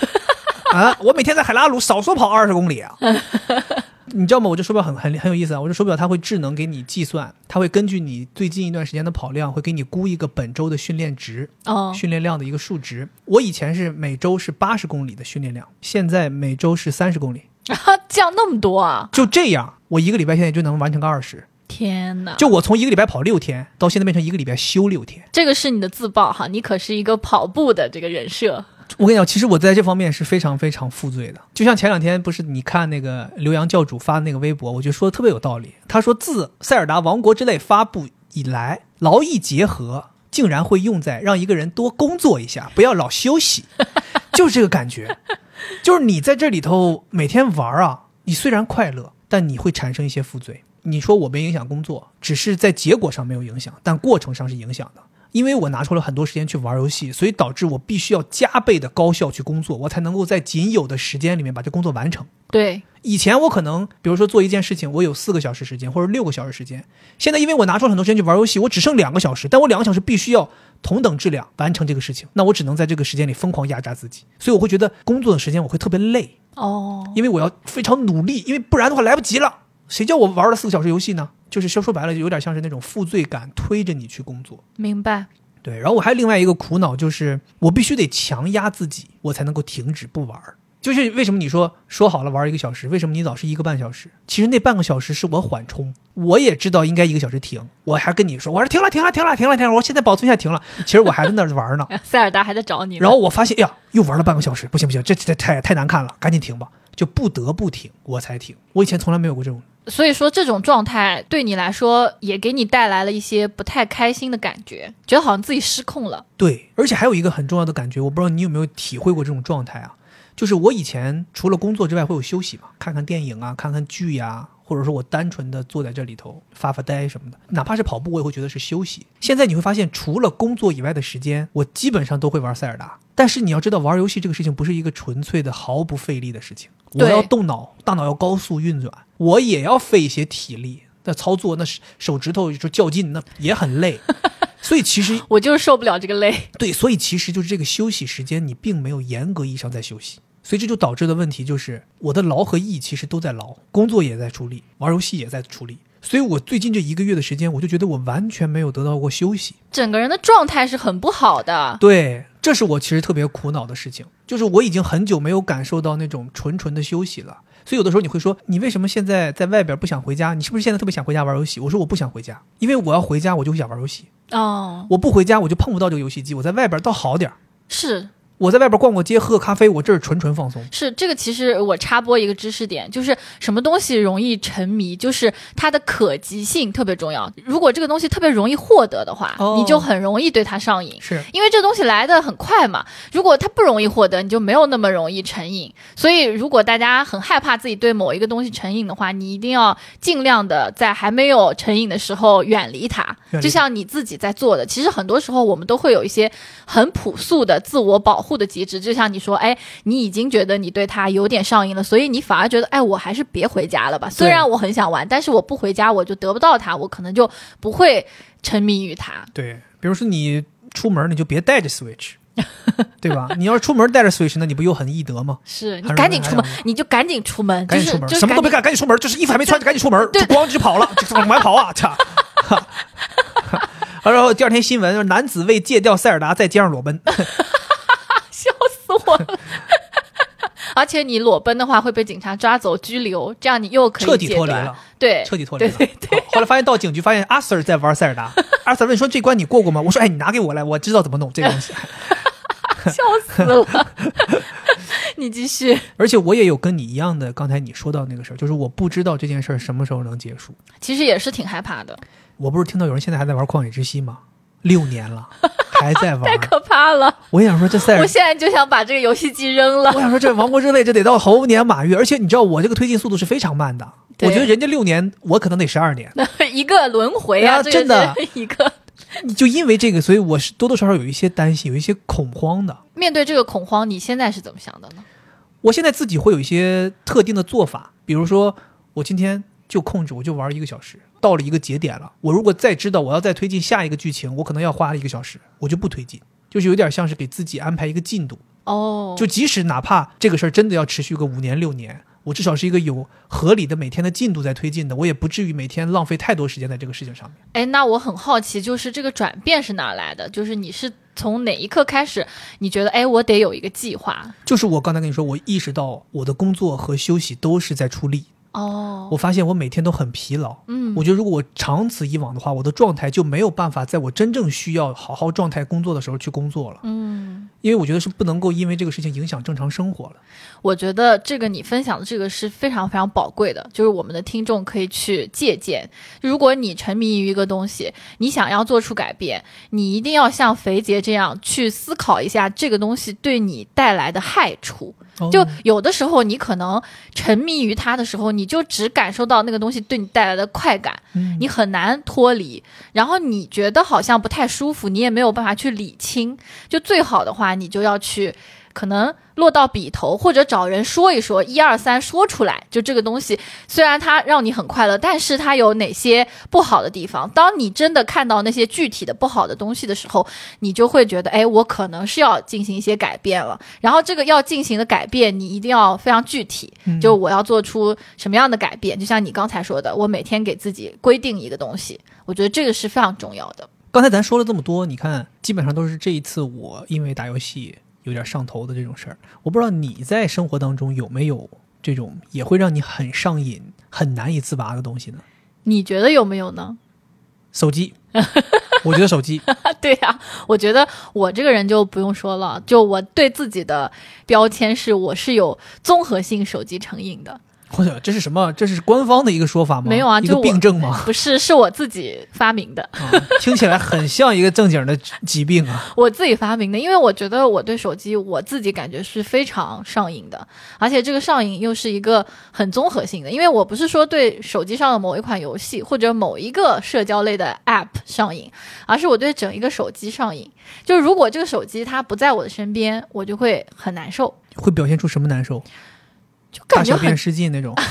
Speaker 1: 啊？我每天在海拉鲁少说跑二十公里啊。你知道吗？我这手表很很很有意思啊！我这手表它会智能给你计算，它会根据你最近一段时间的跑量，会给你估一个本周的训练值，
Speaker 2: 哦，
Speaker 1: 训练量的一个数值。我以前是每周是八十公里的训练量，现在每周是三十公里，
Speaker 2: 降那么多啊！
Speaker 1: 就这样，我一个礼拜现在就能完成个二十。
Speaker 2: 天哪，
Speaker 1: 就我从一个礼拜跑六天，到现在变成一个礼拜休六天。
Speaker 2: 这个是你的自曝哈，你可是一个跑步的这个人设。
Speaker 1: 我跟你讲，其实我在这方面是非常非常负罪的。就像前两天不是你看那个刘洋教主发的那个微博，我觉得说的特别有道理。他说，自《塞尔达王国之泪》发布以来，劳逸结合竟然会用在让一个人多工作一下，不要老休息，就是这个感觉。就是你在这里头每天玩啊，你虽然快乐，但你会产生一些负罪。你说我没影响工作，只是在结果上没有影响，但过程上是影响的。因为我拿出了很多时间去玩游戏，所以导致我必须要加倍的高效去工作，我才能够在仅有的时间里面把这工作完成。
Speaker 2: 对，
Speaker 1: 以前我可能，比如说做一件事情，我有四个小时时间或者六个小时时间，现在因为我拿出了很多时间去玩游戏，我只剩两个小时，但我两个小时必须要同等质量完成这个事情，那我只能在这个时间里疯狂压榨自己，所以我会觉得工作的时间我会特别累，
Speaker 2: 哦，
Speaker 1: 因为我要非常努力，因为不然的话来不及了。谁叫我玩了四个小时游戏呢？就是说说白了，就有点像是那种负罪感推着你去工作。
Speaker 2: 明白。
Speaker 1: 对，然后我还有另外一个苦恼，就是我必须得强压自己，我才能够停止不玩儿。就是为什么你说说好了玩一个小时，为什么你老是一个半小时？其实那半个小时是我缓冲，我也知道应该一个小时停，我还跟你说，我说停了，停了，停了，停了，停了，我现在保存一下停了。其实我还在那儿玩呢。
Speaker 2: 塞尔达还在找你。
Speaker 1: 然后我发现，哎呀，又玩了半个小时，不行不行，这这太太难看了，赶紧停吧，就不得不停，我才停。我以前从来没有过这种。
Speaker 2: 所以说，这种状态对你来说也给你带来了一些不太开心的感觉，觉得好像自己失控了。
Speaker 1: 对，而且还有一个很重要的感觉，我不知道你有没有体会过这种状态啊？就是我以前除了工作之外会有休息嘛，看看电影啊，看看剧呀、或者说我单纯的坐在这里头发发呆什么的，哪怕是跑步，我也会觉得是休息。现在你会发现，除了工作以外的时间，我基本上都会玩塞尔达。但是你要知道，玩游戏这个事情不是一个纯粹的毫不费力的事情，我
Speaker 2: 对
Speaker 1: 要动脑，大脑要高速运转，我也要费一些体力。那操作，那是手指头就较劲，那也很累。所以其实
Speaker 2: 我就是受不了这个累。
Speaker 1: 对，所以其实就是这个休息时间，你并没有严格意义上在休息，所以这就导致的问题就是，我的劳和逸其实都在劳，工作也在处理，玩游戏也在处理，所以我最近这一个月的时间，我就觉得我完全没有得到过休息。
Speaker 2: 整个人的状态是很不好的。
Speaker 1: 对，这是我其实特别苦恼的事情，就是我已经很久没有感受到那种纯纯的休息了。所以有的时候你会说，你为什么现在在外边不想回家？你是不是现在特别想回家玩游戏？我说我不想回家，因为我要回家我就会想玩游戏，
Speaker 2: 哦，
Speaker 1: 我不回家我就碰不到这个游戏机。我在外边倒好点儿。
Speaker 2: 是
Speaker 1: 我在外边逛逛街，喝个咖啡，我这是纯纯放松。
Speaker 2: 是这个，其实我插播一个知识点，就是什么东西容易沉迷，就是它的可及性特别重要。如果这个东西特别容易获得的话，
Speaker 1: 哦
Speaker 2: 你就很容易对它上瘾。
Speaker 1: 是，
Speaker 2: 因为这东西来的很快嘛，如果它不容易获得，你就没有那么容易成瘾。所以，如果大家很害怕自己对某一个东西成瘾的话，你一定要尽量的在还没有成瘾的时候远离它。
Speaker 1: 远离它
Speaker 2: 就像你自己在做的，其实很多时候我们都会有一些很朴素的自我保护的机制。就像你说，哎，你已经觉得你对他有点上瘾了，所以你反而觉得，哎，我还是别回家了吧。虽然我很想玩，但是我不回家我就得不到他，我可能就不会沉迷于他。
Speaker 1: 对，比如说你出门你就别带着 Switch，对吧？你要是出门带着 Switch，那你不又很易得吗？
Speaker 2: 是你赶紧出门，你就赶紧出门，
Speaker 1: 赶紧出门，什么都别干，
Speaker 2: 赶
Speaker 1: 赶紧出门，就是衣服还没穿，就赶紧出门，
Speaker 2: 对
Speaker 1: 就咣就跑了，就往外跑啊！操！然后第二天新闻，男子为戒掉塞尔达在街上裸奔，
Speaker 2: 而且你裸奔的话会被警察抓走拘留，这样你又可以
Speaker 1: 彻底脱离了，
Speaker 2: 对，
Speaker 1: 彻底脱离了。
Speaker 2: 对对对，
Speaker 1: 后来发现到警局，发现阿 Sir 在玩塞尔达。阿 Sir 问说：“这关你过过吗？”我说：“哎，你拿给我来，我知道怎么弄这个东西。
Speaker 2: 笑死了。你继续，”
Speaker 1: 而且我也有跟你一样的，刚才你说到那个事儿，就是我不知道这件事儿什么时候能结束。
Speaker 2: 其实也是挺害怕的，
Speaker 1: 我不是听到有人现在还在玩旷野之息吗？六年了，还在玩
Speaker 2: 太。可怕了。
Speaker 1: 我想说这赛尔
Speaker 2: 我现在就想把这个游戏机扔了
Speaker 1: 我。想说，这王国之泪这得到猴年马月，而且你知道我这个推进速度是非常慢的。我觉得人家六年，我可能得十二年。
Speaker 2: 一个轮回啊，
Speaker 1: 真的
Speaker 2: 一个。
Speaker 1: 你就因为这个，所以我是多多少少有一些担心，有一些恐慌的。
Speaker 2: 面对这个恐慌，你现在是怎么想的呢？
Speaker 1: 我现在自己会有一些特定的做法，比如说我今天就控制，我就玩一个小时，到了一个节点了，我如果再知道我要再推进下一个剧情，我可能要花一个小时，我就不推进，就是有点像是给自己安排一个进度。
Speaker 2: 哦，
Speaker 1: 就即使哪怕这个事儿真的要持续个五年六年，我至少是一个有合理的每天的进度在推进的，我也不至于每天浪费太多时间在这个事情上面。
Speaker 2: 哎，那我很好奇，就是这个转变是哪来的？就是你是从哪一刻开始，你觉得哎，我得有一个计划？
Speaker 1: 就是我刚才跟你说，我意识到我的工作和休息都是在出力，
Speaker 2: 哦，
Speaker 1: 我发现我每天都很疲劳。
Speaker 2: 嗯，
Speaker 1: 我觉得如果我长此以往的话，我的状态就没有办法在我真正需要好好状态工作的时候去工作了，
Speaker 2: 嗯，
Speaker 1: 因为我觉得是不能够因为这个事情影响正常生活了。
Speaker 2: 我觉得这个你分享的这个是非常非常宝贵的，就是我们的听众可以去借鉴。如果你沉迷于一个东西，你想要做出改变，你一定要像肥杰这样去思考一下这个东西对你带来的害处。就
Speaker 1: 哦
Speaker 2: 有的时候，你可能沉迷于它的时候，你就只感受到那个东西对你带来的快感，
Speaker 1: 嗯
Speaker 2: 你很难脱离。然后你觉得好像不太舒服，你也没有办法去理清。就最好的话，你就要去可能落到笔头，或者找人说一说，一二三说出来。就这个东西，虽然它让你很快乐，但是它有哪些不好的地方？当你真的看到那些具体的不好的东西的时候，你就会觉得，哎，我可能是要进行一些改变了。然后这个要进行的改变，你一定要非常具体，
Speaker 1: 嗯
Speaker 2: 就我要做出什么样的改变。就像你刚才说的，我每天给自己规定一个东西，我觉得这个是非常重要的。
Speaker 1: 刚才咱说了这么多，你看，基本上都是这一次我因为打游戏有点上头的这种事儿。我不知道你在生活当中有没有这种也会让你很上瘾、很难以自拔的东西呢？
Speaker 2: 你觉得有没有呢？
Speaker 1: 手机，我觉得手机，
Speaker 2: 对呀、我觉得我这个人就不用说了，就我对自己的标签是我是有综合性手机成瘾的，
Speaker 1: 或者这是什么？这是官方的一个说法吗？
Speaker 2: 没有啊，
Speaker 1: 一个
Speaker 2: 就
Speaker 1: 病症吗？
Speaker 2: 不是，是我自己发明的，
Speaker 1: 啊，听起来很像一个正经的疾病啊。
Speaker 2: 我自己发明的，因为我觉得我对手机我自己感觉是非常上瘾的，而且这个上瘾又是一个很综合性的，因为我不是说对手机上的某一款游戏或者某一个社交类的 App 上瘾，而是我对整一个手机上瘾。就如果这个手机它不在我的身边，我就会很难受，
Speaker 1: 会表现出什么难受？
Speaker 2: 就感觉很
Speaker 1: 失禁那种。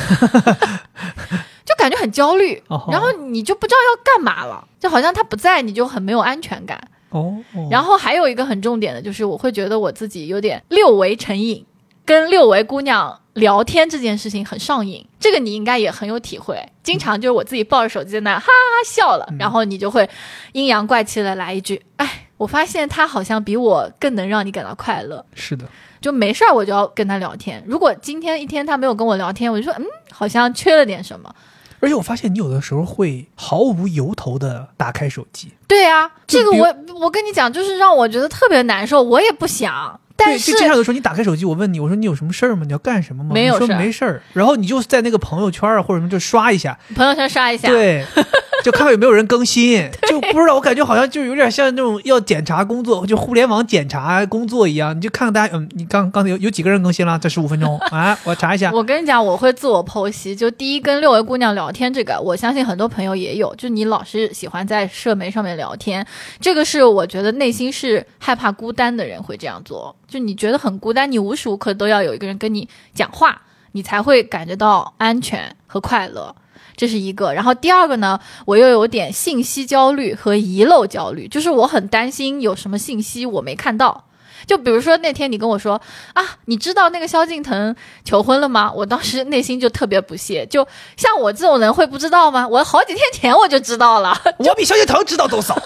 Speaker 2: 就感觉很焦虑，
Speaker 1: 哦
Speaker 2: 然后你就不知道要干嘛了，就好像他不在，你就很没有安全感。
Speaker 1: 哦，哦
Speaker 2: 然后还有一个很重点的就是，我会觉得我自己有点六维成瘾，跟六维姑娘聊天这件事情很上瘾。这个你应该也很有体会，经常就是我自己抱着手机在那哈哈哈笑了，然后你就会阴阳怪气的来一句：“哎，我发现他好像比我更能让你感到快乐。”
Speaker 1: 是的，
Speaker 2: 就没事儿我就要跟他聊天。如果今天一天他没有跟我聊天，我就说嗯，好像缺了点什么。
Speaker 1: 而且我发现你有的时候会毫无由头的打开手机。
Speaker 2: 对啊，这个我我跟你讲，就是让我觉得特别难受，我也不想，但是
Speaker 1: 对就经常有时候你打开手机，我问你，我说你有什么事儿吗？你要干什么吗？
Speaker 2: 没有事儿
Speaker 1: 没事儿，然后你就在那个朋友圈啊或者什么就刷一下，
Speaker 2: 朋友圈刷一下，
Speaker 1: 对，就看看有没有人更新，就不知道，我感觉好像就有点像那种要检查工作，就互联网检查工作一样，你就看看大家，嗯，你刚刚才有有几个人更新了？这十五分钟 啊，我查一下。
Speaker 2: 我跟你讲，我会自我剖析。就第一，跟六位姑娘聊天，这个我相信很多朋友也有。就你老是喜欢在社媒上面聊天，这个是我觉得内心是害怕孤单的人会这样做。就你觉得很孤单，你无时无刻都要有一个人跟你讲话，你才会感觉到安全和快乐。这是一个，然后第二个呢，我又有点信息焦虑和遗漏焦虑，就是我很担心有什么信息我没看到。就比如说那天你跟我说啊，你知道那个萧敬腾求婚了吗？我当时内心就特别不屑，就像我这种人会不知道吗？我好几天前我就知道了。
Speaker 1: 我比萧敬腾知道多少？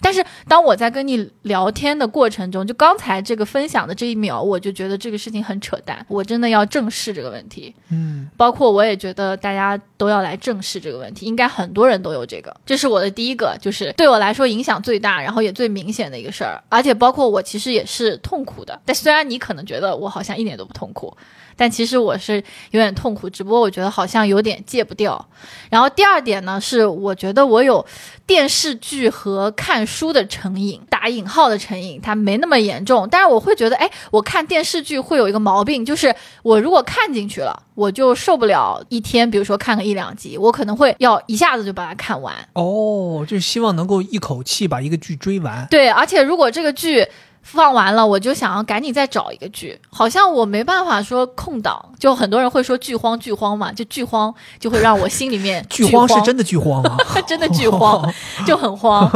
Speaker 2: 但是当我在跟你聊天的过程中，就刚才这个分享的这一秒，我就觉得这个事情很扯淡，我真的要正视这个问题。
Speaker 1: 嗯，
Speaker 2: 包括我也觉得大家都要来正视这个问题，应该很多人都有这个。这是我的第一个，就是对我来说影响最大，然后也最明显的一个事儿。而且包括我其实也是痛苦的，但虽然你可能觉得我好像一点都不痛苦。但其实我是有点痛苦，只不过我觉得好像有点戒不掉。然后第二点呢，是我觉得我有电视剧和看书的成瘾，打引号的成瘾，它没那么严重。但是我会觉得，哎，我看电视剧会有一个毛病，就是我如果看进去了，我就受不了一天，比如说看个一两集，我可能会要一下子就把它看完。
Speaker 1: 哦，就是希望能够一口气把一个剧追完。
Speaker 2: 对，而且如果这个剧。放完了，我就想要赶紧再找一个剧，好像我没办法说空档，就很多人会说剧荒剧荒嘛，就剧荒就会让我心里面
Speaker 1: 剧
Speaker 2: 荒
Speaker 1: 是真的剧荒吗？
Speaker 2: 真的剧荒，就很慌。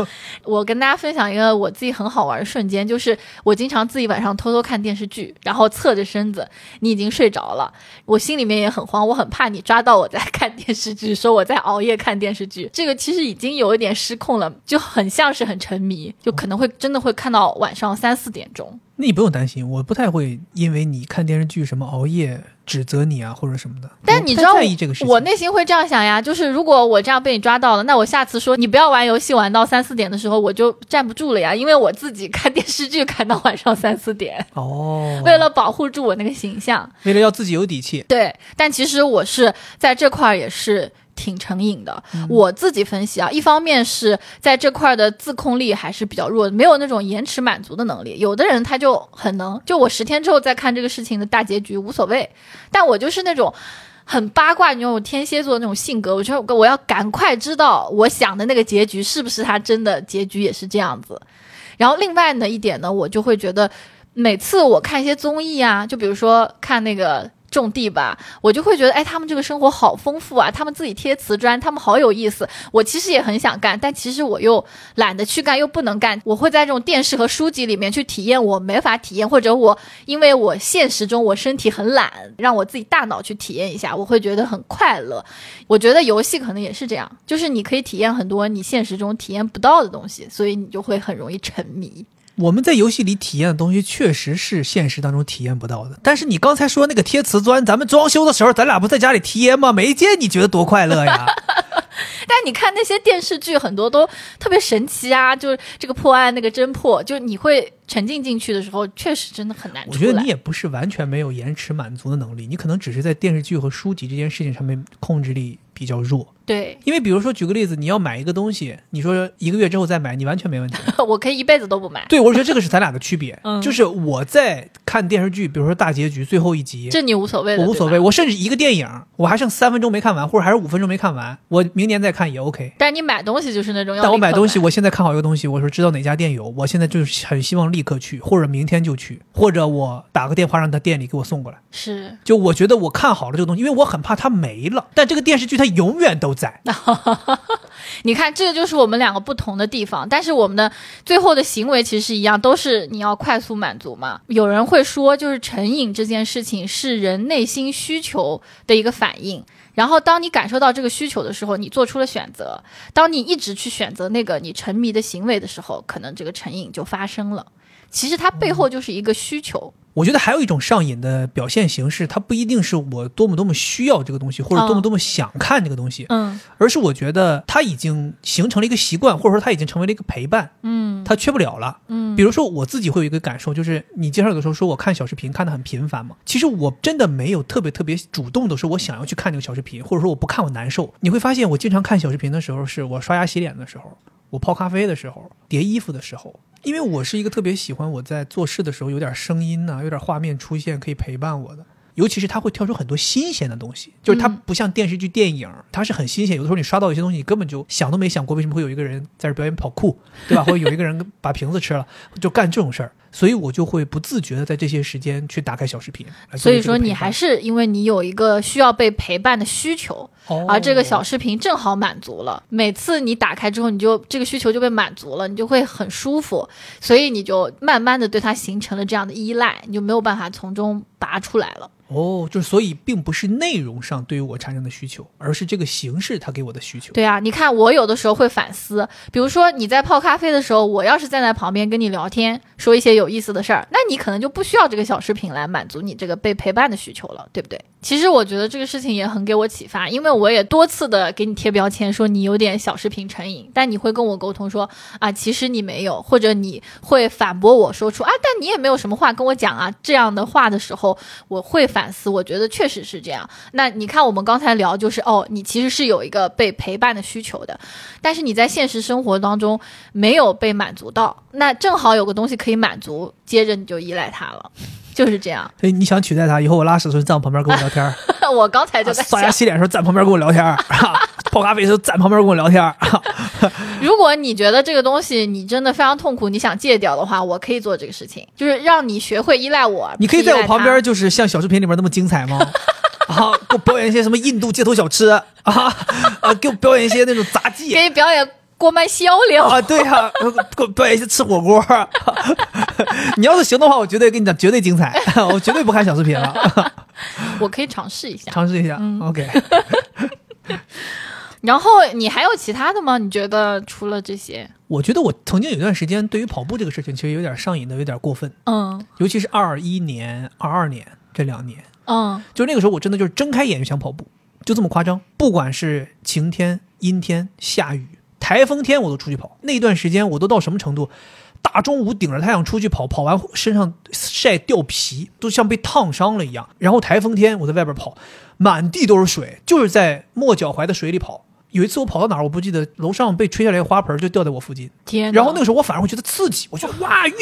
Speaker 2: 我跟大家分享一个我自己很好玩的瞬间，就是我经常自己晚上偷偷看电视剧，然后侧着身子，你已经睡着了，我心里面也很慌，我很怕你抓到我在看电视剧，说我在熬夜看电视剧。这个其实已经有一点失控了，就很像是很沉迷，就可能会真的会看到晚上三四点钟。
Speaker 1: 那你不用担心，我不太会因为你看电视剧什么熬夜指责你啊或者什么的。
Speaker 2: 但你知道
Speaker 1: 我
Speaker 2: 内心会这样想呀，就是如果我这样被你抓到了，那我下次说你不要玩游戏玩到三四点的时候，我就站不住了呀，因为我自己看电视剧看到晚上三四点。
Speaker 1: 哦，
Speaker 2: 为了保护住我那个形象，
Speaker 1: 为了要自己有底气。
Speaker 2: 对，但其实我是在这块也是。挺成瘾的，我自己分析啊，一方面是在这块的自控力还是比较弱，没有那种延迟满足的能力。有的人他就很能，就我十天之后再看这个事情的大结局无所谓，但我就是那种很八卦那种天蝎座那种性格，我觉得我要赶快知道我想的那个结局是不是他真的结局也是这样子。然后另外呢一点呢，我就会觉得每次我看一些综艺啊，就比如说看那个。种地吧，我就会觉得，哎，他们这个生活好丰富啊，他们自己贴瓷砖，他们好有意思。我其实也很想干，但其实我又懒得去干，又不能干。我会在这种电视和书籍里面去体验我没法体验，或者我因为我现实中我身体很懒，让我自己大脑去体验一下，我会觉得很快乐。我觉得游戏可能也是这样，就是你可以体验很多你现实中体验不到的东西，所以你就会很容易沉迷。
Speaker 1: 我们在游戏里体验的东西，确实是现实当中体验不到的。但是你刚才说那个贴瓷砖，咱们装修的时候，咱俩不在家里贴吗？没见你觉得多快乐呀？
Speaker 2: 但你看那些电视剧，很多都特别神奇啊，就是这个破案那个侦破，就你会沉浸进去的时候，确实真的很难。
Speaker 1: 我觉得你也不是完全没有延迟满足的能力，你可能只是在电视剧和书籍这件事情上面控制力比较弱。
Speaker 2: 对，
Speaker 1: 因为比如说举个例子，你要买一个东西，你说一个月之后再买，你完全没问题。
Speaker 2: 我可以一辈子都不买。
Speaker 1: 对，我觉得这个是咱俩的区别，就是我在看电视剧，比如说大结局最后一集，
Speaker 2: 这你无所谓，
Speaker 1: 我无所谓。我甚至一个电影，我还剩三分钟没看完，或者还是五分钟没看完，我明年再看也 OK。
Speaker 2: 但你买东西就是那种，
Speaker 1: 但我买东西，我现在看好一个东西，我说知道哪家店有，我现在就是很希望立刻去，或者明天就去，或者我打个电话让他店里给我送过来。
Speaker 2: 是，
Speaker 1: 就我觉得我看好了这个东西，因为我很怕它没了，但这个电视剧它永远都在。
Speaker 2: 你看，这个就是我们两个不同的地方，但是我们的最后的行为其实是一样，都是你要快速满足嘛。有人会说，就是成瘾这件事情是人内心需求的一个反应，然后当你感受到这个需求的时候，你做出了选择。当你一直去选择那个你沉迷的行为的时候，可能这个成瘾就发生了。其实它背后就是一个需求。
Speaker 1: 我觉得还有一种上瘾的表现形式，它不一定是我多么多么需要这个东西，或者多么多么想看这个东西，
Speaker 2: 嗯
Speaker 1: 而是我觉得它已经形成了一个习惯，或者说它已经成为了一个陪伴，
Speaker 2: 嗯
Speaker 1: 它缺不了了。
Speaker 2: 嗯，
Speaker 1: 比如说我自己会有一个感受，就是你介绍有的时候说我看小视频看的很频繁嘛，其实我真的没有特别特别主动的说我想要去看这个小视频，或者说我不看我难受。你会发现我经常看小视频的时候，是我刷牙洗脸的时候，我泡咖啡的时候，叠衣服的时候。因为我是一个特别喜欢我在做事的时候有点声音呐、有点画面出现可以陪伴我的。尤其是它会跳出很多新鲜的东西，就是它
Speaker 2: 嗯
Speaker 1: 不像电视剧、电影，它是很新鲜。有的时候你刷到一些东西，你根本就想都没想过，为什么会有一个人在这表演跑酷，对吧？或者有一个人把瓶子吃了，就干这种事儿。所以我就会不自觉的在这些时间去打开小视频。
Speaker 2: 所以说你还是因为你有一个需要被陪伴的需求，
Speaker 1: 哦
Speaker 2: 而这个小视频正好满足了。每次你打开之后，你就这个需求就被满足了，你就会很舒服，所以你就慢慢的对它形成了这样的依赖，你就没有办法从中拔出来了。
Speaker 1: 哦，就是所以并不是内容上对于我产生的需求，而是这个形式它给我的需求。
Speaker 2: 对啊，你看我有的时候会反思，比如说你在泡咖啡的时候，我要是站在旁边跟你聊天，说一些有有意思的事儿，那你可能就不需要这个小视频来满足你这个被陪伴的需求了，对不对？其实我觉得这个事情也很给我启发，因为我也多次的给你贴标签，说你有点小视频成瘾，但你会跟我沟通说啊，其实你没有，或者你会反驳我说出啊，但你也没有什么话跟我讲啊，这样的话的时候，我会反思，我觉得确实是这样。那你看我们刚才聊就是哦，你其实是有一个被陪伴的需求的，但是你在现实生活当中没有被满足到，那正好有个东西可以满足，接着你就依赖他了，就是这样。
Speaker 1: 所以你想取代他，以后我拉屎的时候站我旁边跟我聊天儿，
Speaker 2: 我刚才就在想，
Speaker 1: 刷牙洗脸的时候站旁边跟我聊天 泡咖啡的时候站旁边跟我聊天
Speaker 2: 如果你觉得这个东西你真的非常痛苦，你想戒掉的话，我可以做这个事情，就是让你学会依赖我。
Speaker 1: 你可以在我旁边，就是像小视频里面那么精彩吗？啊，给我表演一些什么印度街头小吃啊啊，给我表演一些那种杂技
Speaker 2: 给你表演锅卖销量。
Speaker 1: 啊，对呀、给我表演一些吃火锅。你要是行的话，我绝对跟你讲，绝对精彩，我绝对不看小视频了，
Speaker 2: 我可以尝试一下。
Speaker 1: 尝试一下。OK，
Speaker 2: 然后你还有其他的吗？你觉得除了这些？
Speaker 1: 我觉得我曾经有一段时间对于跑步这个事情，其实有点上瘾的，有点过分，
Speaker 2: 嗯
Speaker 1: 尤其是二一年、二二年这两年。
Speaker 2: 嗯
Speaker 1: 就那个时候，我真的就是睁开眼就想跑步，就这么夸张。不管是晴天、阴天、下雨、台风天，我都出去跑。那段时间我都到什么程度？大中午顶着太阳出去跑，跑完身上晒掉皮，都像被烫伤了一样。然后台风天我在外边跑，满地都是水，就是在没脚踝的水里跑。有一次我跑到哪儿我不记得，楼上被吹下来的花盆就掉在我附近，
Speaker 2: 天，
Speaker 1: 然后那个时候我反而会觉得刺激，我觉得哇，越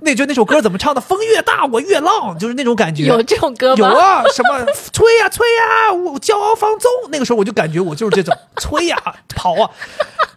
Speaker 1: 那就那首歌怎么唱的？风越大我越浪，就是那种感觉。
Speaker 2: 有这种歌吗？
Speaker 1: 有啊，什么吹呀、吹呀、我骄傲放纵。那个时候我就感觉我就是这种吹呀、跑啊。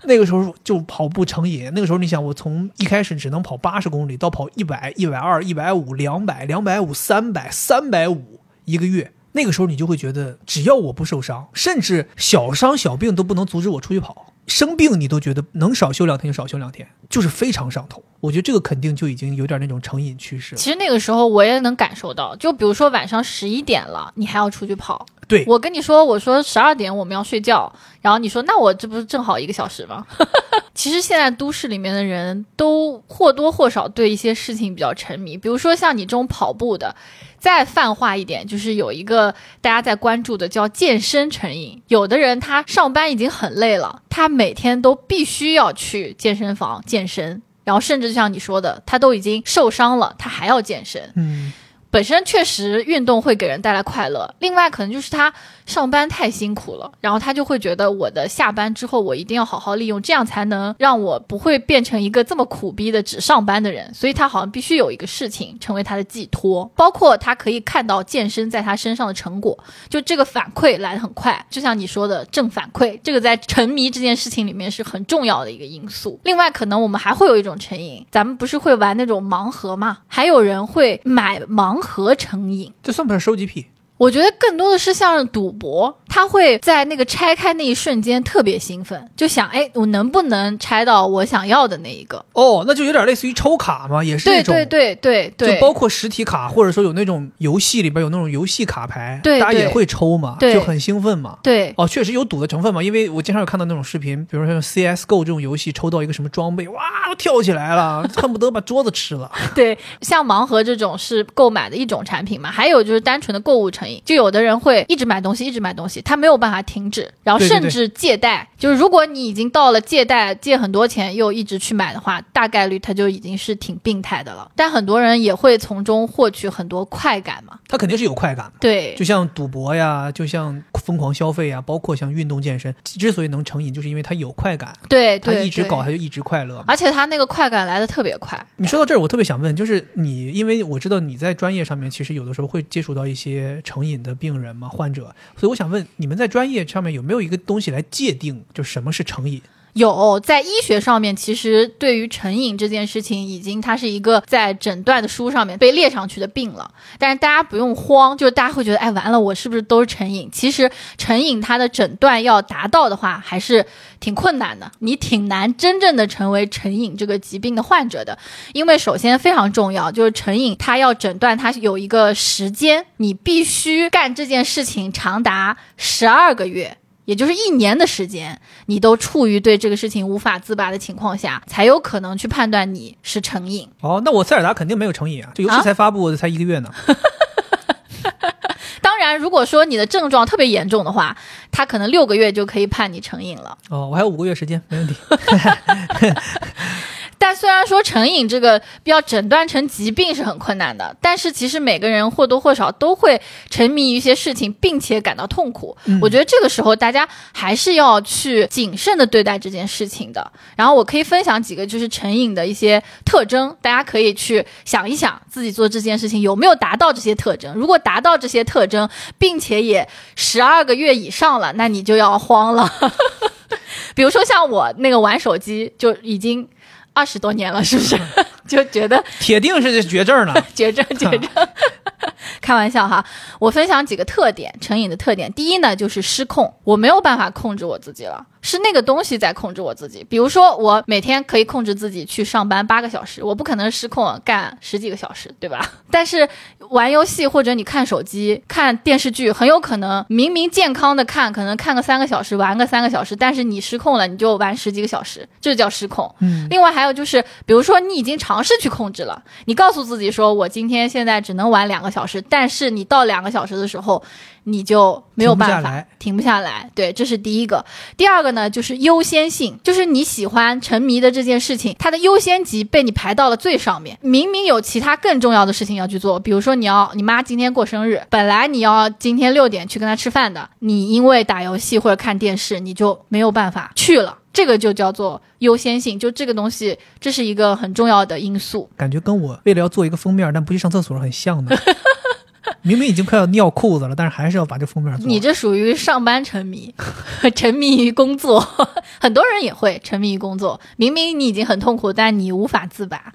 Speaker 1: 那个时候就跑步成瘾。那个时候你想，我从一开始只能跑八十公里，到跑一百、一百二、一百五、两百、两百五、三百、三百五一个月。那个时候你就会觉得，只要我不受伤，甚至小伤小病都不能阻止我出去跑。生病你都觉得能少休两天就少休两天，就是非常上头。我觉得这个肯定就已经有点那种成瘾趋势了。
Speaker 2: 其实那个时候我也能感受到，就比如说晚上十一点了，你还要出去跑。
Speaker 1: 对，
Speaker 2: 我跟你说，我说十二点我们要睡觉，然后你说那我这不是正好一个小时吗？其实现在都市里面的人都或多或少对一些事情比较沉迷，比如说像你这种跑步的，再泛化一点，就是有一个大家在关注的叫健身成瘾。有的人他上班已经很累了，他每天都必须要去健身房健身。然后甚至就像你说的，他都已经受伤了，他还要健身。
Speaker 1: 嗯，
Speaker 2: 本身确实运动会给人带来快乐，另外可能就是他上班太辛苦了，然后他就会觉得我的下班之后我一定要好好利用，这样才能让我不会变成一个这么苦逼的只上班的人，所以他好像必须有一个事情成为他的寄托，包括他可以看到健身在他身上的成果，就这个反馈来的很快，就像你说的正反馈，这个在沉迷这件事情里面是很重要的一个因素。另外，可能我们还会有一种成瘾，咱们不是会玩那种盲盒吗？还有人会买盲盒成瘾。
Speaker 1: 这算不算收集癖？
Speaker 2: 我觉得更多的是像赌博，他会在那个拆开那一瞬间特别兴奋，就想，哎，我能不能拆到我想要的那一个？
Speaker 1: 哦，那就有点类似于抽卡嘛，也是
Speaker 2: 对
Speaker 1: 那种。
Speaker 2: 对对对对，
Speaker 1: 就包括实体卡，或者说有那种游戏里边有那种游戏卡牌，
Speaker 2: 对对
Speaker 1: 大家也会抽嘛，
Speaker 2: 对
Speaker 1: 就很兴奋嘛。
Speaker 2: 对
Speaker 1: 哦，确实有赌的成分嘛，因为我经常有看到那种视频，比如说像 CSGO 这种游戏，抽到一个什么装备，哇，都跳起来了，恨不得把桌子吃了。
Speaker 2: 对，像盲盒这种是购买的一种产品嘛，还有就是单纯的购物成瘾，就有的人会一直买东西，一直买东西，他没有办法停止，然后甚至借贷。就是如果你已经到了借贷借很多钱又一直去买的话，大概率他就已经是挺病态的了。但很多人也会从中获取很多快感嘛。
Speaker 1: 他肯定是有快感的，
Speaker 2: 对
Speaker 1: 就像赌博呀，就像疯狂消费呀，包括像运动健身，之所以能成瘾，就是因为他有快感，
Speaker 2: 对他，
Speaker 1: 一直搞，他就一直快乐。
Speaker 2: 而且他那个快感来的特别快。
Speaker 1: 你说到这儿，我特别想问，就是你，因为我知道你在专业上面，其实有的时候会接触到一些成成瘾的病人吗、患者，所以我想问，你们在专业上面有没有一个东西来界定，就什么是成瘾？
Speaker 2: 有在医学上面，其实对于成瘾这件事情，已经它是一个在诊断的书上面被列上去的病了。但是大家不用慌，就是大家会觉得，哎，完了，我是不是都是成瘾？其实成瘾它的诊断要达到的话，还是挺困难的，你挺难真正的成为成瘾这个疾病的患者的。因为首先非常重要，就是成瘾，它要诊断，它有一个时间，你必须干这件事情长达十二个月。也就是一年的时间，你都处于对这个事情无法自拔的情况下，才有可能去判断你是成瘾。
Speaker 1: 哦，那我塞尔达肯定没有成瘾啊，这游戏
Speaker 2: 啊
Speaker 1: 才发布才一个月呢。
Speaker 2: 当然，如果说你的症状特别严重的话，他可能六个月就可以判你成瘾了。
Speaker 1: 哦，我还有五个月时间，没问题。
Speaker 2: 但虽然说成瘾这个要诊断成疾病是很困难的，但是其实每个人或多或少都会沉迷于一些事情，并且感到痛苦。我觉得这个时候大家还是要去谨慎的对待这件事情的。然后我可以分享几个就是成瘾的一些特征，大家可以去想一想自己做这件事情有没有达到这些特征。如果达到这些特征，并且也十二个月以上了，那你就要慌了。比如说像我那个玩手机就已经二十多年了，是不是？就觉得
Speaker 1: 铁定是绝症了。
Speaker 2: 绝 症绝症。开玩笑哈，我分享几个特点，成瘾的特点。第一呢，就是失控，我没有办法控制我自己了，是那个东西在控制我自己。比如说，我每天可以控制自己去上班八个小时，我不可能失控干十几个小时，对吧？但是玩游戏或者你看手机、看电视剧，很有可能明明健康的看，可能看个三个小时，玩个三个小时，但是你失控了，你就玩十几个小时，这叫失控。
Speaker 1: 嗯，
Speaker 2: 另外还有就是，比如说你已经尝试去控制了，你告诉自己说，我今天现在只能玩两个小时，但是你到两个小时的时候，你就没有办法
Speaker 1: 停不下来。
Speaker 2: 对，这是第一个。第二个呢，就是优先性，就是你喜欢沉迷的这件事情，它的优先级被你排到了最上面。明明有其他更重要的事情要去做，比如说你要你妈今天过生日，本来你要今天六点去跟她吃饭的，你因为打游戏或者看电视，你就没有办法去了。这个就叫做优先性，就这个东西，这是一个很重要的因素。
Speaker 1: 感觉跟我为了要做一个封面但不去上厕所很像呢。明明已经快要尿裤子了，但是还是要把这封面做。
Speaker 2: 你这属于上班沉迷，沉迷于工作，很多人也会沉迷于工作。明明你已经很痛苦，但你无法自拔。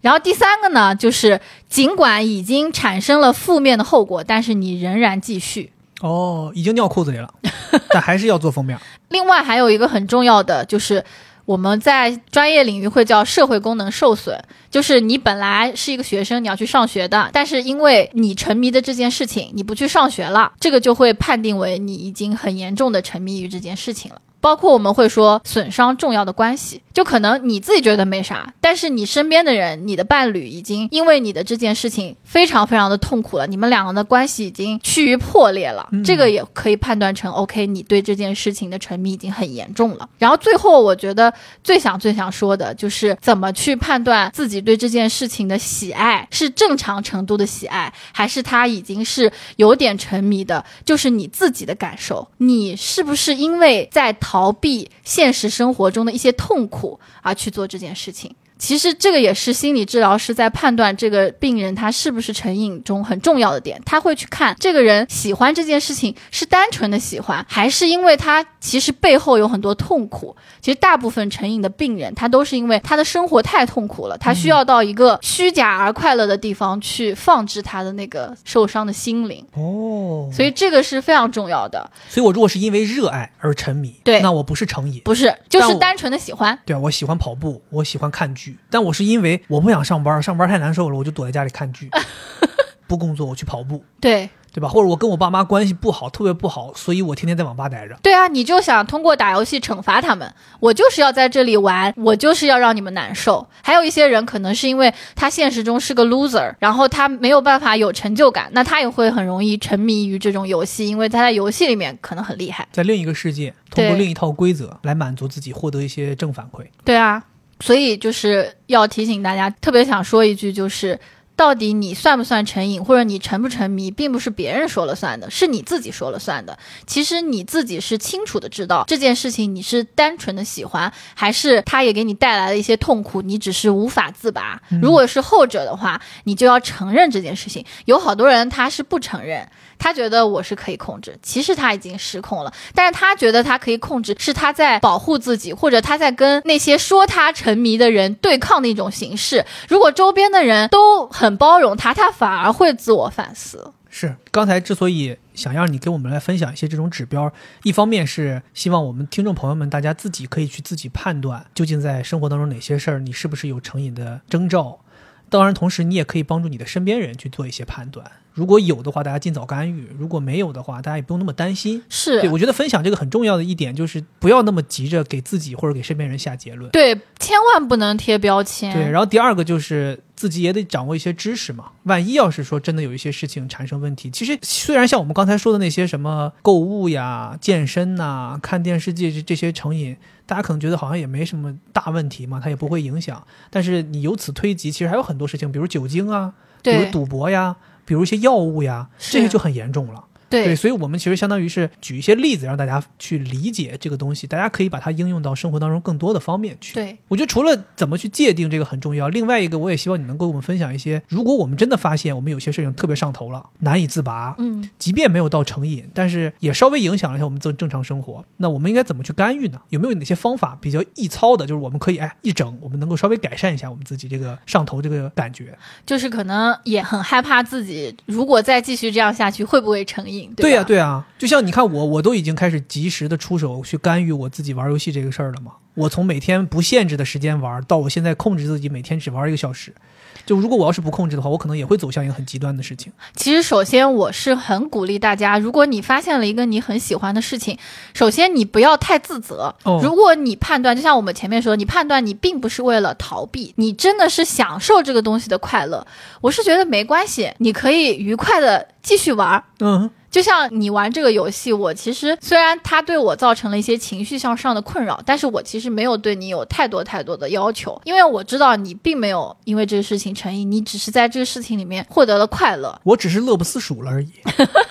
Speaker 2: 然后第三个呢，就是尽管已经产生了负面的后果，但是你仍然继续。
Speaker 1: 哦，已经尿裤子里了，但还是要做封面。
Speaker 2: 另外还有一个很重要的就是。我们在专业领域会叫社会功能受损，就是你本来是一个学生，你要去上学的，但是因为你沉迷的这件事情，你不去上学了，这个就会判定为你已经很严重的沉迷于这件事情了。包括我们会说损伤重要的关系，就可能你自己觉得没啥，但是你身边的人，你的伴侣已经因为你的这件事情非常非常的痛苦了，你们两个的关系已经趋于破裂了，这个也可以判断成 OK，你对这件事情的沉迷已经很严重了。然后最后，我觉得最想最想说的就是怎么去判断自己对这件事情的喜爱是正常程度的喜爱，还是他已经是有点沉迷的，就是你自己的感受，你是不是因为在逃避现实生活中的一些痛苦而去做这件事情。其实这个也是心理治疗师在判断这个病人他是不是成瘾中很重要的点，他会去看这个人喜欢这件事情是单纯的喜欢，还是因为他其实背后有很多痛苦。其实大部分成瘾的病人，他都是因为他的生活太痛苦了，他需要到一个虚假而快乐的地方去放置他的那个受伤的心灵。
Speaker 1: 哦，
Speaker 2: 所以这个是非常重要的，
Speaker 1: 所以我如果是因为热爱而沉迷，
Speaker 2: 对
Speaker 1: 那我不是成瘾。
Speaker 2: 不是就是单纯的喜欢。
Speaker 1: 对啊，我喜欢跑步，我喜欢看剧，但我是因为我不想上班，上班太难受了，我就躲在家里看剧，不工作我去跑步，
Speaker 2: 对
Speaker 1: 对吧？或者我跟我爸妈关系不好，特别不好，所以我天天在网吧待着。
Speaker 2: 对啊，你就想通过打游戏惩罚他们，我就是要在这里玩，我就是要让你们难受。还有一些人可能是因为他现实中是个 loser，然后他没有办法有成就感，那他也会很容易沉迷于这种游戏，因为他在游戏里面可能很厉害。
Speaker 1: 在另一个世界，通过
Speaker 2: 对
Speaker 1: 另一套规则来满足自己，获得一些正反馈。
Speaker 2: 对啊，所以就是要提醒大家，特别想说一句，就是到底你算不算成瘾，或者你沉不沉迷，并不是别人说了算的，是你自己说了算的。其实你自己是清楚的知道这件事情，你是单纯的喜欢，还是它也给你带来了一些痛苦，你只是无法自拔。如果是后者的话，你就要承认这件事情。有好多人他是不承认。他觉得我是可以控制，其实他已经失控了。但是他觉得他可以控制，是他在保护自己，或者他在跟那些说他沉迷的人对抗的一种形式。如果周边的人都很包容他，他反而会自我反思。
Speaker 1: 是刚才之所以想让你给我们来分享一些这种指标，一方面是希望我们听众朋友们大家自己可以去自己判断，究竟在生活当中哪些事儿你是不是有成瘾的征兆。当然，同时你也可以帮助你的身边人去做一些判断。如果有的话，大家尽早干预；如果没有的话，大家也不用那么担心。
Speaker 2: 是
Speaker 1: 对，我觉得分享这个很重要的一点就是不要那么急着给自己或者给身边人下结论。
Speaker 2: 对，千万不能贴标签。
Speaker 1: 对，然后第二个就是自己也得掌握一些知识嘛。万一要是说真的有一些事情产生问题，其实虽然像我们刚才说的那些什么购物呀、健身呐、看电视剧这这些成瘾，大家可能觉得好像也没什么大问题嘛，它也不会影响。但是你由此推及，其实还有很多事情，比如酒精啊，比如赌博呀，比如一些药物呀，这些就很严重了。
Speaker 2: 对
Speaker 1: 所以我们其实相当于是举一些例子，让大家去理解这个东西，大家可以把它应用到生活当中更多的方面去。
Speaker 2: 对
Speaker 1: 我觉得除了怎么去界定这个很重要，另外一个我也希望你能够跟我们分享一些，如果我们真的发现我们有些事情特别上头了，难以自拔，
Speaker 2: 嗯，
Speaker 1: 即便没有到成瘾，但是也稍微影响了一下我们正正常生活，那我们应该怎么去干预呢？有没有哪些方法比较易操的，就是我们可以哎一整，我们能够稍微改善一下我们自己这个上头这个感觉？
Speaker 2: 就是可能也很害怕自己，如果再继续这样下去，会不会成瘾？
Speaker 1: 对呀、
Speaker 2: 吧
Speaker 1: 对呀、就像你看我，我都已经开始及时的出手去干预我自己玩游戏这个事儿了嘛。我从每天不限制的时间玩，到我现在控制自己每天只玩一个小时。就如果我要是不控制的话，我可能也会走向一个很极端的事情。
Speaker 2: 其实，首先我是很鼓励大家，如果你发现了一个你很喜欢的事情，首先你不要太自责。
Speaker 1: 哦
Speaker 2: 如果你判断，就像我们前面说，你判断你并不是为了逃避，你真的是享受这个东西的快乐，我是觉得没关系，你可以愉快的继续玩。
Speaker 1: 嗯，
Speaker 2: 就像你玩这个游戏，我其实虽然它对我造成了一些情绪向上的困扰，但是我其实没有对你有太多太多的要求，因为我知道你并没有因为这个事情成瘾，你只是在这个事情里面获得了快乐。
Speaker 1: 我只是乐不思蜀了而已。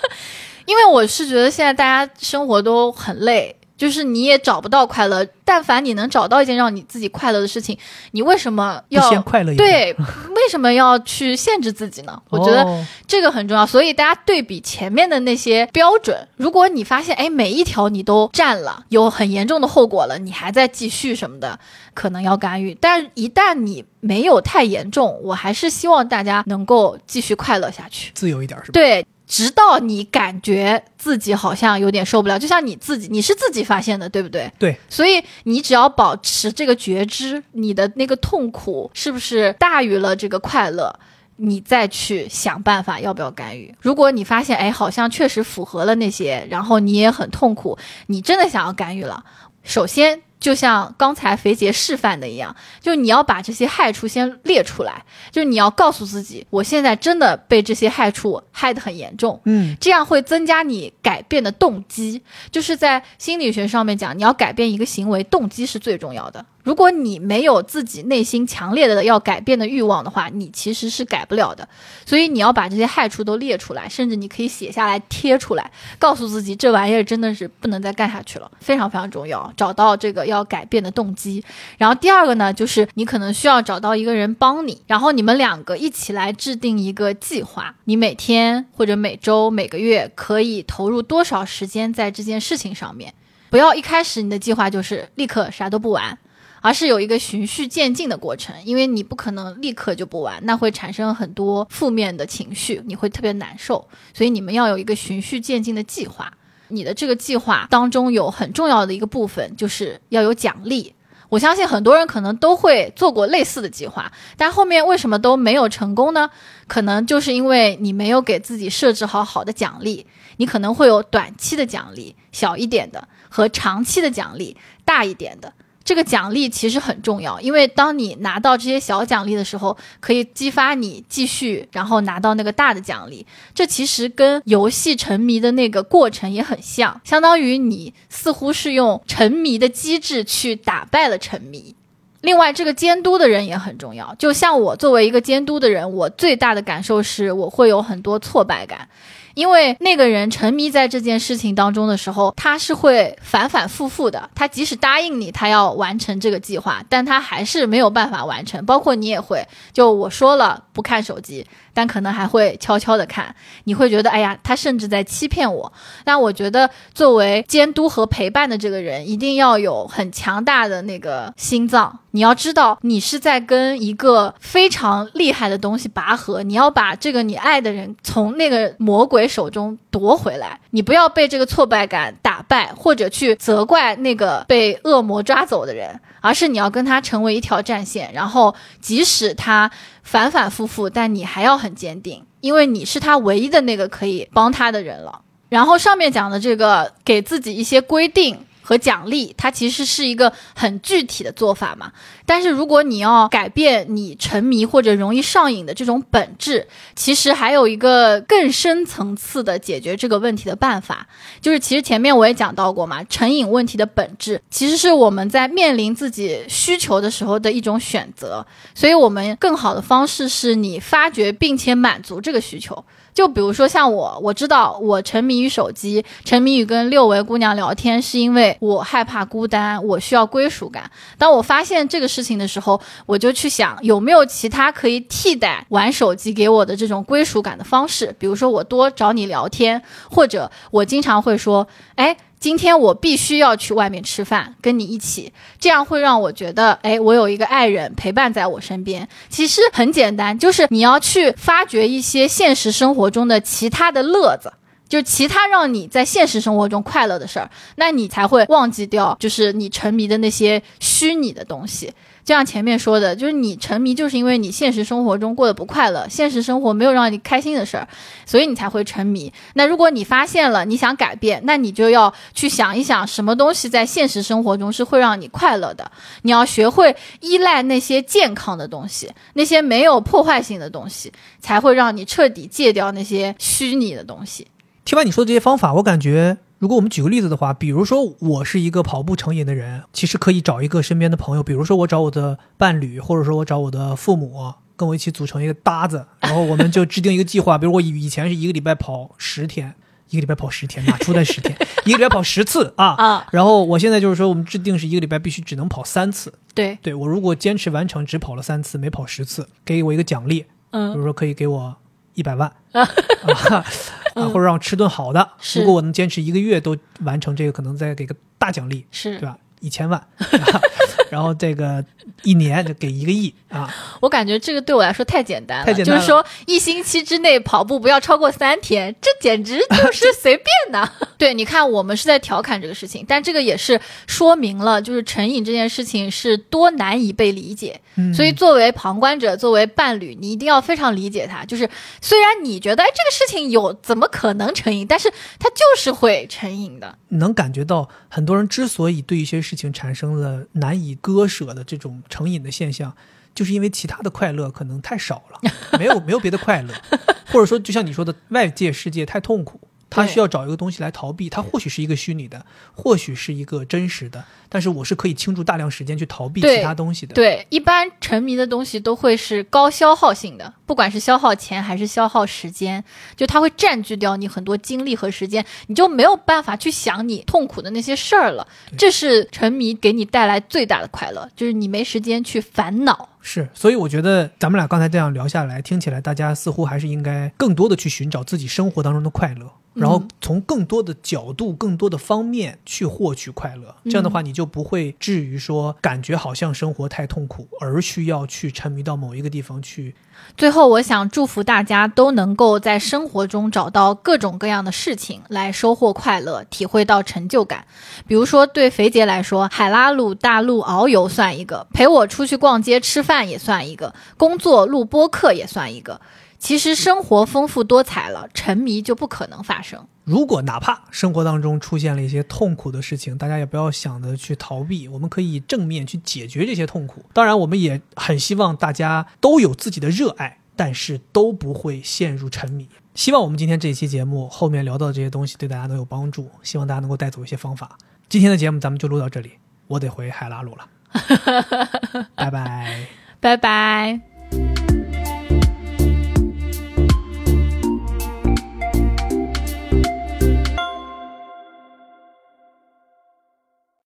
Speaker 2: 因为我是觉得现在大家生活都很累，就是你也找不到快乐。但凡你能找到一件让你自己快乐的事情，你为什么要
Speaker 1: 先快乐一
Speaker 2: 对？为什么要去限制自己呢？我觉得
Speaker 1: 哦
Speaker 2: 这个很重要。所以大家对比前面的那些标准，如果你发现哎每一条你都占了，有很严重的后果了，你还在继续什么的，可能要干预。但一旦你没有太严重，我还是希望大家能够继续快乐下去。
Speaker 1: 自由一点是吧？
Speaker 2: 对，直到你感觉自己好像有点受不了，就像你自己，你是自己发现的，对不对？
Speaker 1: 对，
Speaker 2: 所以你只要保持这个觉知，你的那个痛苦是不是大于了这个快乐？你再去想办法要不要干预。如果你发现，哎，好像确实符合了那些，然后你也很痛苦，你真的想要干预了，首先。就像刚才肥姐示范的一样，就你要把这些害处先列出来，就你要告诉自己，我现在真的被这些害处害得很严重，
Speaker 1: 嗯，
Speaker 2: 这样会增加你改变的动机。就是在心理学上面讲，你要改变一个行为，动机是最重要的。如果你没有自己内心强烈的要改变的欲望的话，你其实是改不了的。所以你要把这些害处都列出来，甚至你可以写下来贴出来，告诉自己这玩意儿真的是不能再干下去了，非常非常重要。找到这个要改变的动机。然后第二个呢，就是你可能需要找到一个人帮你，然后你们两个一起来制定一个计划。你每天或者每周、每个月可以投入多少时间在这件事情上面？不要一开始你的计划就是立刻啥都不玩。而是有一个循序渐进的过程，因为你不可能立刻就不玩，那会产生很多负面的情绪，你会特别难受。所以你们要有一个循序渐进的计划。你的这个计划当中有很重要的一个部分，就是要有奖励。我相信很多人可能都会做过类似的计划，但后面为什么都没有成功呢？可能就是因为你没有给自己设置好好的奖励。你可能会有短期的奖励，小一点的，和长期的奖励，大一点的。这个奖励其实很重要，因为当你拿到这些小奖励的时候，可以激发你继续，然后拿到那个大的奖励。这其实跟游戏沉迷的那个过程也很像，相当于你似乎是用沉迷的机制去打败了沉迷。另外，这个监督的人也很重要。就像我作为一个监督的人，我最大的感受是我会有很多挫败感。因为那个人沉迷在这件事情当中的时候，他是会反反复复的。他即使答应你，他要完成这个计划，但他还是没有办法完成。包括你也会，就我说了不看手机。但可能还会悄悄的看，你会觉得，哎呀，他甚至在欺骗我。但我觉得，作为监督和陪伴的这个人，一定要有很强大的那个心脏。你要知道，你是在跟一个非常厉害的东西拔河，你要把这个你爱的人从那个魔鬼手中夺回来。你不要被这个挫败感打败，或者去责怪那个被恶魔抓走的人。而是你要跟他成为一条战线，然后即使他反反复复，但你还要很坚定，因为你是他唯一的那个可以帮他的人了。然后上面讲的这个，给自己一些规定。和奖励，它其实是一个很具体的做法嘛。但是如果你要改变你沉迷或者容易上瘾的这种本质，其实还有一个更深层次的解决这个问题的办法，就是其实前面我也讲到过嘛，成瘾问题的本质其实是我们在面临自己需求的时候的一种选择。所以，我们更好的方式是你发掘并且满足这个需求。就比如说像我，我知道我沉迷于手机，沉迷于跟六维姑娘聊天，是因为我害怕孤单，我需要归属感。当我发现这个事情的时候，我就去想有没有其他可以替代玩手机给我的这种归属感的方式。比如说我多找你聊天，或者我经常会说，哎。今天我必须要去外面吃饭，跟你一起，这样会让我觉得，哎，我有一个爱人陪伴在我身边。其实很简单，就是你要去发掘一些现实生活中的其他的乐子，就其他让你在现实生活中快乐的事儿，那你才会忘记掉，就是你沉迷的那些虚拟的东西。就像前面说的，就是你沉迷，就是因为你现实生活中过得不快乐，现实生活没有让你开心的事儿，所以你才会沉迷。那如果你发现了，你想改变，那你就要去想一想，什么东西在现实生活中是会让你快乐的。你要学会依赖那些健康的东西，那些没有破坏性的东西，才会让你彻底戒掉那些虚拟的东西。
Speaker 1: 听完你说的这些方法，我感觉。如果我们举个例子的话，比如说我是一个跑步成瘾的人，其实可以找一个身边的朋友，比如说我找我的伴侣，或者说我找我的父母，跟我一起组成一个搭子，然后我们就制定一个计划。比如我以以前是一个礼拜跑十天，一个礼拜跑十天，哪出的十天？一个礼拜跑十次啊啊！然后我现在就是说，我们制定是一个礼拜必须只能跑三次。
Speaker 2: 对，
Speaker 1: 对我如果坚持完成，只跑了三次，没跑十次，给我一个奖励，嗯，比如说可以给我一百万。啊，或者让我吃顿好的。如果我能坚持一个月都完成这个，可能再给个大奖励，
Speaker 2: 是
Speaker 1: 对吧？一千万。然后这个一年就给一个亿啊！
Speaker 2: 我感觉这个对我来说太简单了，
Speaker 1: 太简
Speaker 2: 单了。就是说一星期之内跑步不要超过三天，这简直就是随便的。对，你看我们是在调侃这个事情，但这个也是说明了，就是成瘾这件事情是多难以被理解。所以作为旁观者，作为伴侣，你一定要非常理解他。就是虽然你觉得哎这个事情有怎么可能成瘾，但是他就是会成瘾的。
Speaker 1: 能感觉到很多人之所以对一些事情产生了难以。割舍的这种成瘾的现象，就是因为其他的快乐可能太少了，没有没有别的快乐，或者说就像你说的，外界世界太痛苦，他需要找一个东西来逃避，它或许是一个虚拟的，或许是一个真实的，但是我是可以倾注大量时间去逃避其他东西的。
Speaker 2: 对，一般沉迷的东西都会是高消耗性的，不管是消耗钱还是消耗时间，就它会占据掉你很多精力和时间，你就没有办法去想你痛苦的那些事儿了。这是沉迷给你带来最大的快乐，就是你没时间去烦恼。
Speaker 1: 是，所以我觉得咱们俩刚才这样聊下来，听起来大家似乎还是应该更多的去寻找自己生活当中的快乐，然后从更多的角度、更多的方面去获取快乐。这样的话，你就不会至于说感觉好像生活太痛苦，而需要去沉迷到某一个地方去。
Speaker 2: 最后，我想祝福大家都能够在生活中找到各种各样的事情来收获快乐，体会到成就感。比如说，对肥姐来说，海拉鲁大陆遨游算一个，陪我出去逛街吃饭也算一个，工作录播课也算一个。其实生活丰富多彩了，沉迷就不可能发生。
Speaker 1: 如果哪怕生活当中出现了一些痛苦的事情，大家也不要想着去逃避，我们可以正面去解决这些痛苦。当然，我们也很希望大家都有自己的热爱，但是都不会陷入沉迷。希望我们今天这一期节目后面聊到的这些东西对大家能有帮助，希望大家能够带走一些方法。今天的节目咱们就录到这里，我得回海拉鲁了，拜拜。
Speaker 2: 拜拜。